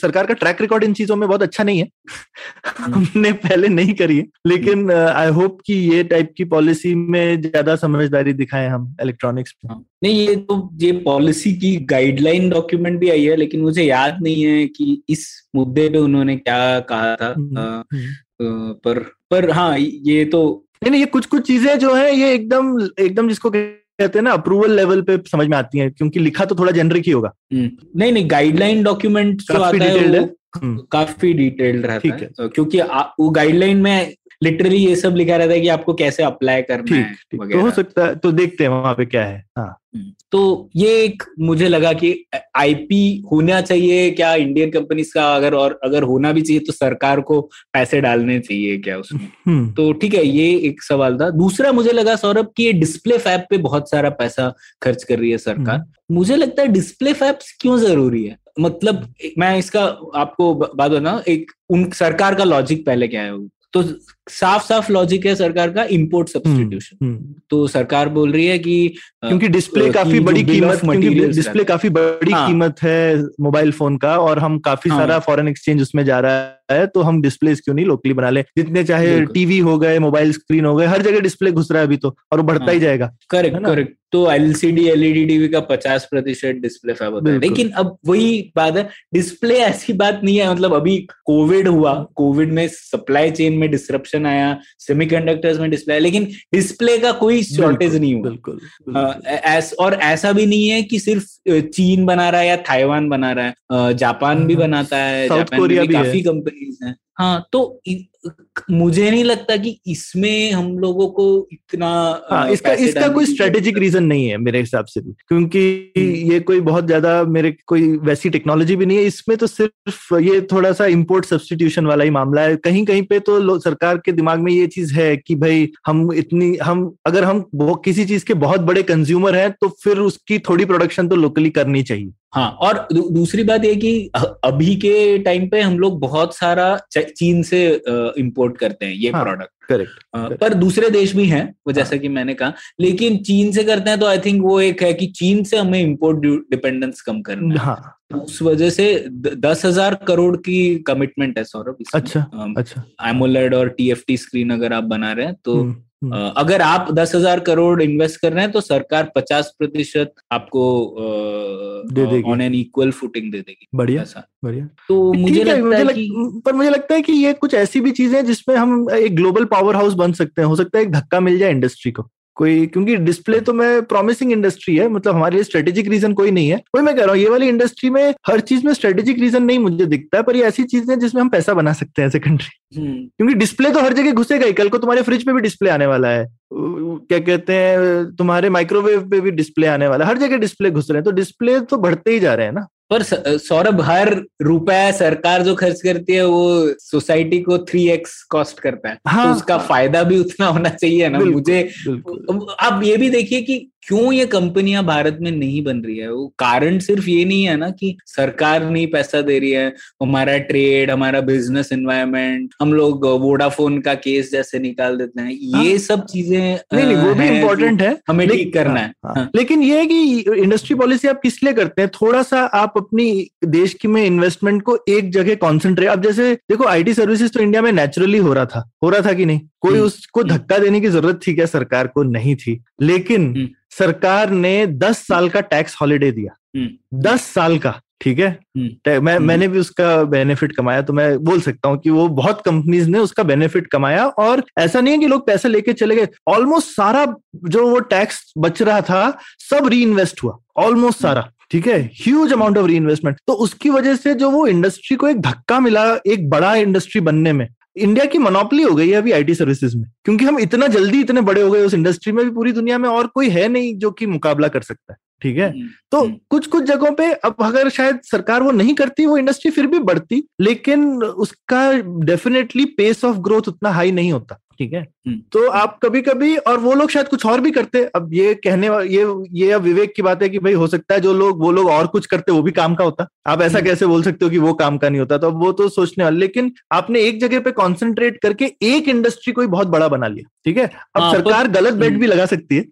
Speaker 1: सरकार का ट्रैक रिकॉर्ड इन चीज़ों में बहुत अच्छा नहीं है हम्म। हमने पहले नहीं करी है लेकिन आई होप कि ये टाइप की पॉलिसी में ज़्यादा समझदारी दिखाएँ हम इलेक्ट्रॉनिक्स में हाँ।
Speaker 2: नहीं ये तो ये पॉलिसी की गाइडलाइन डॉक्यूमेंट भी आई है लेकिन मुझे याद नहीं है कि इस मुद्दे पे उन्होंने क्या कहा था हम्म, पर पर हाँ ये तो
Speaker 1: नहीं नहीं ये कुछ कुछ चीज़ें जो है ये एकदम एकदम जिसको कहते हैं ना अप्रूवल लेवल पे समझ में आती है क्योंकि लिखा तो थोड़ा जेनरिक ही होगा
Speaker 2: हम्म। नहीं नहीं गाइडलाइन डॉक्यूमेंट काफ़ी डिटेल्ड है हम्म। काफ़ी डिटेल्ड रहता है तो क्योंकि वो गाइडलाइन में लिटरली ये सब लिखा रहता है कि आपको कैसे अप्लाई करना है
Speaker 1: तो हो सकता है तो देखते हैं वहाँ पे क्या है। हाँ।
Speaker 2: हम्म। तो ये एक मुझे लगा कि आईपी होना चाहिए क्या इंडियन कंपनीज़ का अगर और अगर होना भी चाहिए तो सरकार को पैसे डालने चाहिए क्या उसमें? हम्म। तो ठीक है ये एक सवाल था। दूसरा मुझे लगा सौरभ की ये डिस्प्ले फैप पे बहुत सारा पैसा खर्च कर रही है सरकार। हम्म। मुझे लगता है डिस्प्ले फैप्स क्यों ज़रूरी है? मतलब मैं इसका आपको बात बताऊँ एक उन सरकार का लॉजिक पहले क्या है? तो साफ़ साफ़ लॉजिक है सरकार का इंपोर्ट सब्सटीट्यूशन हम्म, हम्म। तो सरकार बोल रही है कि
Speaker 1: क्योंकि डिस्प्ले काफ़ी बड़ी कीमत डिस्प्ले काफ़ी बड़ी हाँ, कीमत है मोबाइल फ़ोन का और हम काफ़ी हाँ, सारा फॉरेन एक्सचेंज उसमें जा रहा है तो हम डिस्प्ले क्यों नहीं लोकली बना ले? जितने चाहे टीवी हो गए मोबाइल स्क्रीन हो गए हर जगह डिस्प्ले घुस रहा है अभी तो और वो बढ़ता ही हाँ, जाएगा।
Speaker 2: करेक्ट करेक्ट तो एलसीडी एलईडी टीवी का पचास प्रतिशत डिस्प्ले फैब होता है। लेकिन अब वही बात है डिस्प्ले ऐसी बात नहीं है मतलब अभी कोविड हुआ कोविड में सप्लाई चेन में डिस्ट्रप्शन डिस्ट्रप्शन आया सेमीकंडक्टर्स में डिस्प्ले लेकिन डिस्प्ले का कोई शॉर्टेज नहीं हुआ। बिल्कुल, बिल्कुल। और ऐसा भी नहीं है कि सिर्फ़ चीन बना रहा है या थाईवान बना रहा है। जापान भी हाँ, बनाता है जापान में भी काफ़ी कंपनीज़ हैं। हाँ तो मुझे नहीं लगता कि इसमें हम लोगों को इतना
Speaker 1: हाँ, इसका इसका कोई स्ट्रेटेजिक रीजन नहीं है। मेरे हिसाब से भी क्योंकि हम्म। ये कोई बहुत ज़्यादा मेरे कोई वैसी टेक्नोलॉजी भी नहीं है। इसमें तो सिर्फ़ ये थोड़ा सा इंपोर्ट सब्सटीट्यूशन वाला ही मामला है। कहीं कहीं पे तो सरकार के दिमाग में ये चीज़ है कि भाई हम इतनी हम अगर हम किसी चीज़ के बहुत बड़े कंज्यूमर हैं तो फिर उसकी थोड़ी प्रोडक्शन तो लोकली करनी चाहिए।
Speaker 2: हाँ और दूसरी बात ये कि अभी के टाइम पे हम लोग बहुत सारा चीन से इंपोर्ट करते हैं ये हाँ, प्रोडक्ट
Speaker 1: करेक्ट
Speaker 2: पर दूसरे देश भी हैं वो हाँ। जैसा कि मैंने कहा लेकिन चीन से करते हैं तो आई थिंक वो एक है कि चीन से हमें इम्पोर्ट डिपेंडेंस कम करना
Speaker 1: हाँ
Speaker 2: तो उस वजह से दस हज़ार करोड़ की कमिटमेंट है सौरभ
Speaker 1: अच्छा अच्छा
Speaker 2: एमोलेड और टीएफटी स्क्रीन अगर आप बना रहे हैं तो। हम्म। अगर आप दस हज़ार करोड़ इन्वेस्ट कर रहे हैं तो सरकार पचास प्रतिशत आपको दे देगी। ऑन एन इक्वल फुटिंग दे देगी।
Speaker 1: बढ़िया। ऐसा। बढ़िया।
Speaker 2: तो मुझे लगता मुझे है लग,
Speaker 1: कि पर मुझे लगता है कि ये कुछ ऐसी भी चीज़ें हैं जिसमें हम एक ग्लोबल पावर हाउस बन सकते हैं। हो सकता है एक धक्का मिल जाए इंडस्ट्री को। कोई क्योंकि डिस्प्ले तो मैं प्रॉमिसिंग इंडस्ट्री है मतलब हमारे लिए स्ट्रेटेजिक रीजन कोई नहीं है। वही मैं कह रहा हूँ ये वाली इंडस्ट्री में हर चीज़ में स्ट्रेटेजिक रीजन नहीं मुझे दिखता है पर ये ऐसी चीज़ है जिसमें हम पैसा बना सकते हैं एज ए कंट्री क्योंकि डिस्प्ले तो हर जगह घुसेगा ही कल को तुम्हारे फ्रिज पे भी डिस्प्ले आने वाला है। क्या कहते हैं तुम्हारे माइक्रोवेव पे भी डिस्प्ले आने वाला है हर जगह डिस्प्ले घुस रहे हैं तो डिस्प्ले तो बढ़ते ही जा रहे हैं ना।
Speaker 2: पर सौरभ हर रुपया सरकार जो खर्च करती है वो सोसाइटी को थ्री एक्स कॉस्ट करता है। हाँ, तो उसका हाँ, फ़ायदा भी उतना होना चाहिए ना। मुझे आप ये भी देखिए कि क्यों ये कंपनियाँ भारत में नहीं बन रही है? वो कारण सिर्फ़ ये नहीं है ना कि सरकार नहीं पैसा दे रही है। हमारा ट्रेड हमारा बिज़नेस एनवायरमेंट हम लोग वोडाफोन का केस जैसे निकाल देते हैं। ये हाँ, सब चीज़ें
Speaker 1: नहीं नहीं वो भी इम्पोर्टेंट है।
Speaker 2: हमें ठीक करना है।
Speaker 1: हाँ, हाँ, लेकिन ये है कि इंडस्ट्री पॉलिसी आप किस लिए करते हैं? थोड़ा सा आप अपनी देश की में इन्वेस्टमेंट को एक जगह कॉन्सेंट्रेट अब जैसे देखो आईटी सर्विसेज़ तो इंडिया में नेचुरली हो रहा था। हो रहा था कि नहीं? कोई हम्म, उसको हम्म। धक्का देने की ज़रूरत थी क्या? सरकार को नहीं थी। लेकिन हम्म। सरकार ने दस साल का टैक्स हॉलीडे दिया। दस साल का ठीक है। मैं। मैंने भी उसका बेनिफिट कमाया तो मैं बोल सकता हूँ कि वो बहुत कंपनीज़ ने उसका बेनिफिट कमाया और ऐसा नहीं है कि लोग पैसे लेके चले गए। ऑलमोस्ट सारा जो वो टैक्स बच रहा था सब री हुआ। ऑलमोस्ट सारा। ठीक है? Huge amount of reinvestment तो उसकी वजह से जो वो इंडस्ट्री को एक धक्का मिला, एक बड़ा इंडस्ट्री बनने में इंडिया की मोनोपली हो गई है अभी आईटी सर्विसेज़ में, क्योंकि हम इतना जल्दी इतने बड़े हो गए उस इंडस्ट्री में भी पूरी दुनिया में और कोई है नहीं जो कि मुकाबला कर सकता है। ठीक है? हम्म, तो हम्म। कुछ कुछ जगहों पे अब अगर शायद सरकार वो नहीं करती वो इंडस्ट्री फिर भी बढ़ती लेकिन उसका डेफिनेटली पेस ऑफ़ ग्रोथ उतना हाई नहीं होता ठीक है? हम्म। तो आप कभी कभी और वो लोग शायद कुछ और भी करते अब ये कहने ये ये अब विवेक की बात है कि भाई हो सकता है जो लोग वो लोग और कुछ करते वो भी काम का होता। आप ऐसा। कैसे बोल सकते हो कि वो काम का नहीं होता? तो अब वो तो सोचने वाले लेकिन आपने एक जगह पे कॉन्सेंट्रेट करके एक इंडस्ट्री कोई बहुत बड़ा बना लिया ठीक है? अब हाँ, सरकार गलत बेट भी लगा सकती है।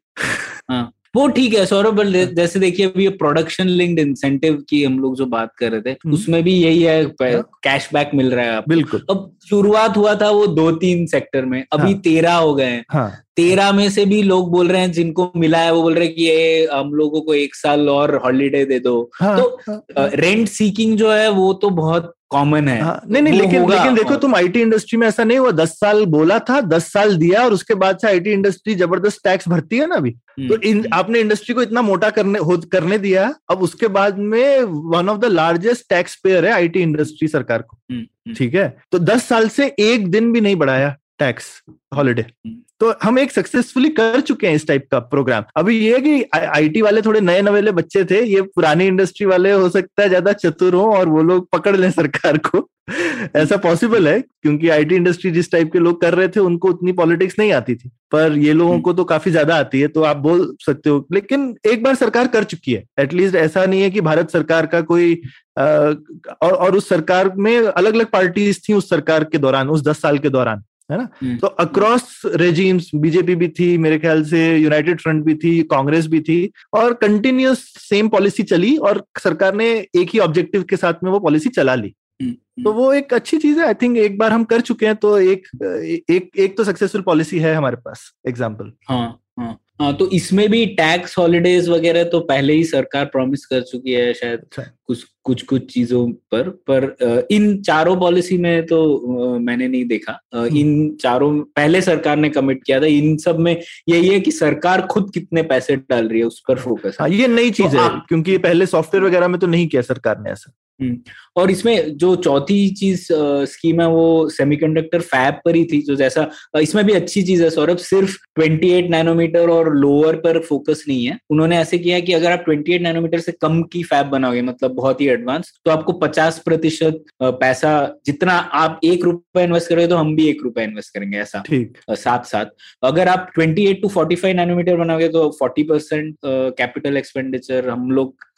Speaker 2: हाँ। वो ठीक है सौरभ बल जैसे देखिए अभी प्रोडक्शन लिंक्ड इंसेंटिव की हम लोग जो बात कर रहे थे हम्म। उसमें भी यही है कैशबैक हाँ। मिल रहा है
Speaker 1: बिल्कुल।
Speaker 2: अब शुरुआत हुआ था वो दो तीन सेक्टर में अभी हाँ, तेरह हो गए हैं। हाँ, तेरह में से भी लोग बोल रहे हैं जिनको मिला है वो बोल रहे हैं कि ये हम लोगों को एक साल और हॉलीडे दे दो। हाँ, तो हाँ, रेंट सीकिंग जो है वो तो बहुत कॉमन है। हाँ,
Speaker 1: नहीं नहीं लेकिन लेकिन देखो तुम आईटी इंडस्ट्री में ऐसा नहीं हुआ दस साल बोला था दस साल दिया और उसके बाद से आईटी इंडस्ट्री ज़बरदस्त टैक्स भरती है ना अभी। हम्म, तो इन हम्म। आपने इंडस्ट्री को इतना मोटा करने हो करने दिया अब उसके बाद में one of the largest tax payer है आईटी इंडस्ट्री सरकार को। हम्म, ठीक है? तो दस साल से एक दिन भी नहीं बढ़ाया। टैक्स हॉलीडे तो हम एक सक्सेसफुली कर चुके हैं इस टाइप का प्रोग्राम अभी ये है कि आईटी वाले थोड़े नए नवेले बच्चे थे ये पुरानी इंडस्ट्री वाले हो सकता है ज़्यादा चतुर हो और वो लोग पकड़ लें सरकार को। ऐसा पॉसिबल है क्योंकि आईटी इंडस्ट्री जिस टाइप के लोग कर रहे थे उनको उतनी पॉलिटिक्स नहीं आती थी। पर ये लोगों को तो काफ़ी ज़्यादा आती है तो आप बोल सकते हो। लेकिन एक बार सरकार कर चुकी है। एटलीस्ट ऐसा नहीं है कि भारत सरकार का कोई आ, और, और उस सरकार में अलग अलग पार्टीज़ थी उस सरकार के दौरान उस दस साल के दौरान। है ना हम्म। तो अक्रॉस रेजिम्स बीजेपी भी थी मेरे ख्याल से यूनाइटेड फ्रंट भी थी कांग्रेस भी थी और कंटिन्यूस सेम पॉलिसी चली और सरकार ने एक ही ऑब्जेक्टिव के साथ में वो पॉलिसी चला ली हम्म, तो हम्म। वो एक अच्छी चीज़ है आई थिंक एक बार हम कर चुके हैं तो एक एक एक तो सक्सेसफुल पॉलिसी है हमारे पास एग्ज़ाम्पल
Speaker 2: हाँ हाँ हाँ तो इसमें भी टैक्स हॉलीडेज वगैरह तो पहले ही सरकार प्रॉमिस कर चुकी है शायद अच्छा। कुछ कुछ कुछ चीज़ों पर पर इन चारों पॉलिसी में तो मैंने नहीं देखा हम्म। इन चारों पहले सरकार ने कमिट किया था इन सब में यही है कि सरकार खुद कितने पैसे डाल रही है उस पर फोकस
Speaker 1: हाँ, ये नई चीज़ तो है क्योंकि पहले सॉफ्टवेयर वगैरह में तो नहीं किया सरकार ने ऐसा।
Speaker 2: और इसमें जो चौथी चीज़ स्कीम है वो सेमीकंडक्टर फैब पर ही थी जो जैसा इसमें भी अच्छी चीज़ है सौरभ सिर्फ़ 28 नैनोमीटर और लोअर पर फोकस नहीं है। उन्होंने ऐसे किया कि अगर आप 28 नैनोमीटर से कम की फैब बनाओगे मतलब बहुत ही एडवांस तो आपको 50 प्रतिशत पैसा जितना आप एक रुपया इन्वेस्ट करोगे तो हम भी एक रुपया इन्वेस्ट करेंगे ऐसा। साथ साथ अगर आप ट्वेंटी टू फोर्टी नैनोमीटर बनाओगे तो फोर्टी कैपिटल एक्सपेंडिचर हम लोग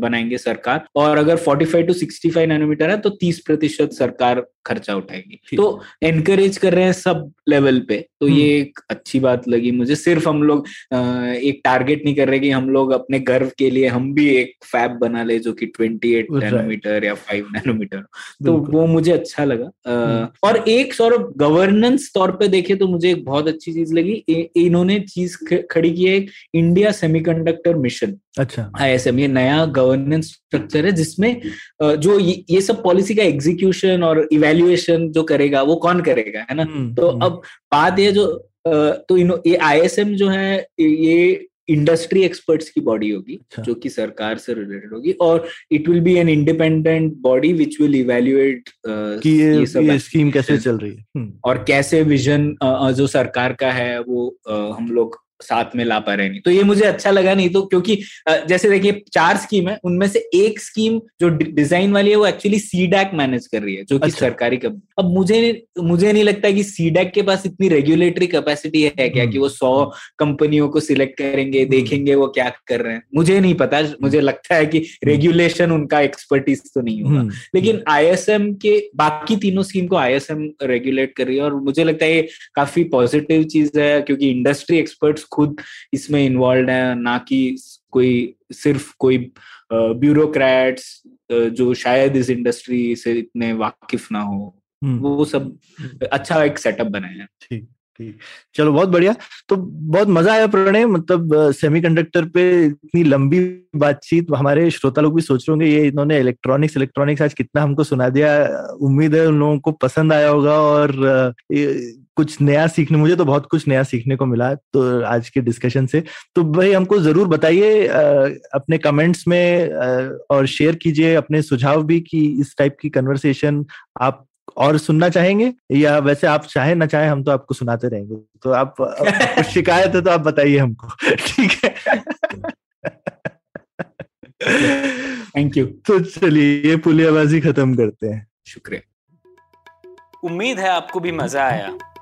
Speaker 2: बनाएँगे सरकार। और अगर forty two sixty five nanometre है तो तीस प्रतिशत सरकार खर्चा उठाएगी। तो एनकरेज कर रहे हैं सब लेवल पे। तो ये हम्म। एक अच्छी बात लगी मुझे। सिर्फ़ हम लोग एक टारगेट नहीं कर रहे कि हम लोग अपने गर्व के लिए हम भी एक फैब बना ले जो कि 28 नैनोमीटर या 5 नैनोमीटर तो वो मुझे अच्छा लगा। हम्म। और एक सौरभ गवर्नेंस तौर पे देखे तो मुझे एक बहुत अच्छी चीज़ लगी। इन्होंने चीज़ खड़ी की है इंडिया सेमीकंडक्टर मिशन
Speaker 1: अच्छा आई
Speaker 2: आईएसएम ये नया गवर्नेंस स्ट्रक्चर है जिसमें जो ये सब पॉलिसी का एग्जीक्यूशन और इवेल्युएशन जो करेगा वो कौन करेगा है ना हम्म, तो हम्म। अब बात ये जो तो ये आईएसएम जो है ये इंडस्ट्री एक्सपर्ट्स की बॉडी होगी अच्छा। जो कि सरकार से रिलेटेड होगी और it will be an independent body which will evaluate
Speaker 1: कि ये, ये, सब ये स्कीम कैसे चल रही है
Speaker 2: हम्म। और कैसे विजन जो सरकार का है वो हम लोग साथ में ला पा रहे नहीं तो ये मुझे अच्छा लगा नहीं तो क्योंकि जैसे देखिए चार स्कीम है उनमें से एक स्कीम जो डिज़ाइन वाली है वो एक्चुअली सी डैक मैनेज कर रही है जो कि अच्छा। सरकारी कब अब मुझे मुझे नहीं लगता कि सी डैक के पास इतनी रेगुलेटरी कैपेसिटी है क्या कि वो सौ कंपनियों को सिलेक्ट करेंगे हम्म। देखेंगे वो क्या कर रहे हैं मुझे नहीं पता मुझे लगता है कि रेगुलेशन उनका एक्सपर्टीज तो नहीं होगा हम्म। लेकिन आईएसएम के बाकी तीनों स्कीम को आईएसएम रेगुलेट कर रही है और मुझे लगता है ये काफ़ी पॉजिटिव चीज़ है क्योंकि इंडस्ट्री एक्सपर्ट्स खुद इसमें इन्वॉल्व है ना कि कोई सिर्फ़ कोई ब्यूरोक्रेट्स जो शायद इस इंडस्ट्री से इतने वाकिफ ना हो। हम्म। वो सब अच्छा एक सेटअप बनाया
Speaker 1: ठीक ठीक। चलो बहुत बढ़िया। तो बहुत मज़ा आया प्रणय मतलब सेमीकंडक्टर पे इतनी लंबी बातचीत। हमारे श्रोता लोग भी सोच रहे होंगे ये इन्होंने इलेक्ट्रॉनिक्स इलेक्ट्रॉनिक्स आज कितना हमको सुना दिया। उम्मीद है उन लोगों को पसंद आया होगा और कुछ नया सीखने मुझे तो बहुत कुछ नया सीखने को मिला तो आज के डिस्कशन से। तो भाई हमको ज़रूर बताइए अपने कमेंट्स में और शेयर कीजिए अपने सुझाव भी कि इस टाइप की कन्वर्सेशन आप और सुनना चाहेंगे या वैसे आप चाहे ना चाहे हम तो आपको सुनाते रहेंगे। तो आप शिकायत है तो आप बताइए हमको ठीक है?
Speaker 2: थैंक यू
Speaker 1: तो चलिए ये पुलियाबाजी खत्म करते हैं।
Speaker 2: शुक्रिया।
Speaker 3: उम्मीद है आपको भी मज़ा आया।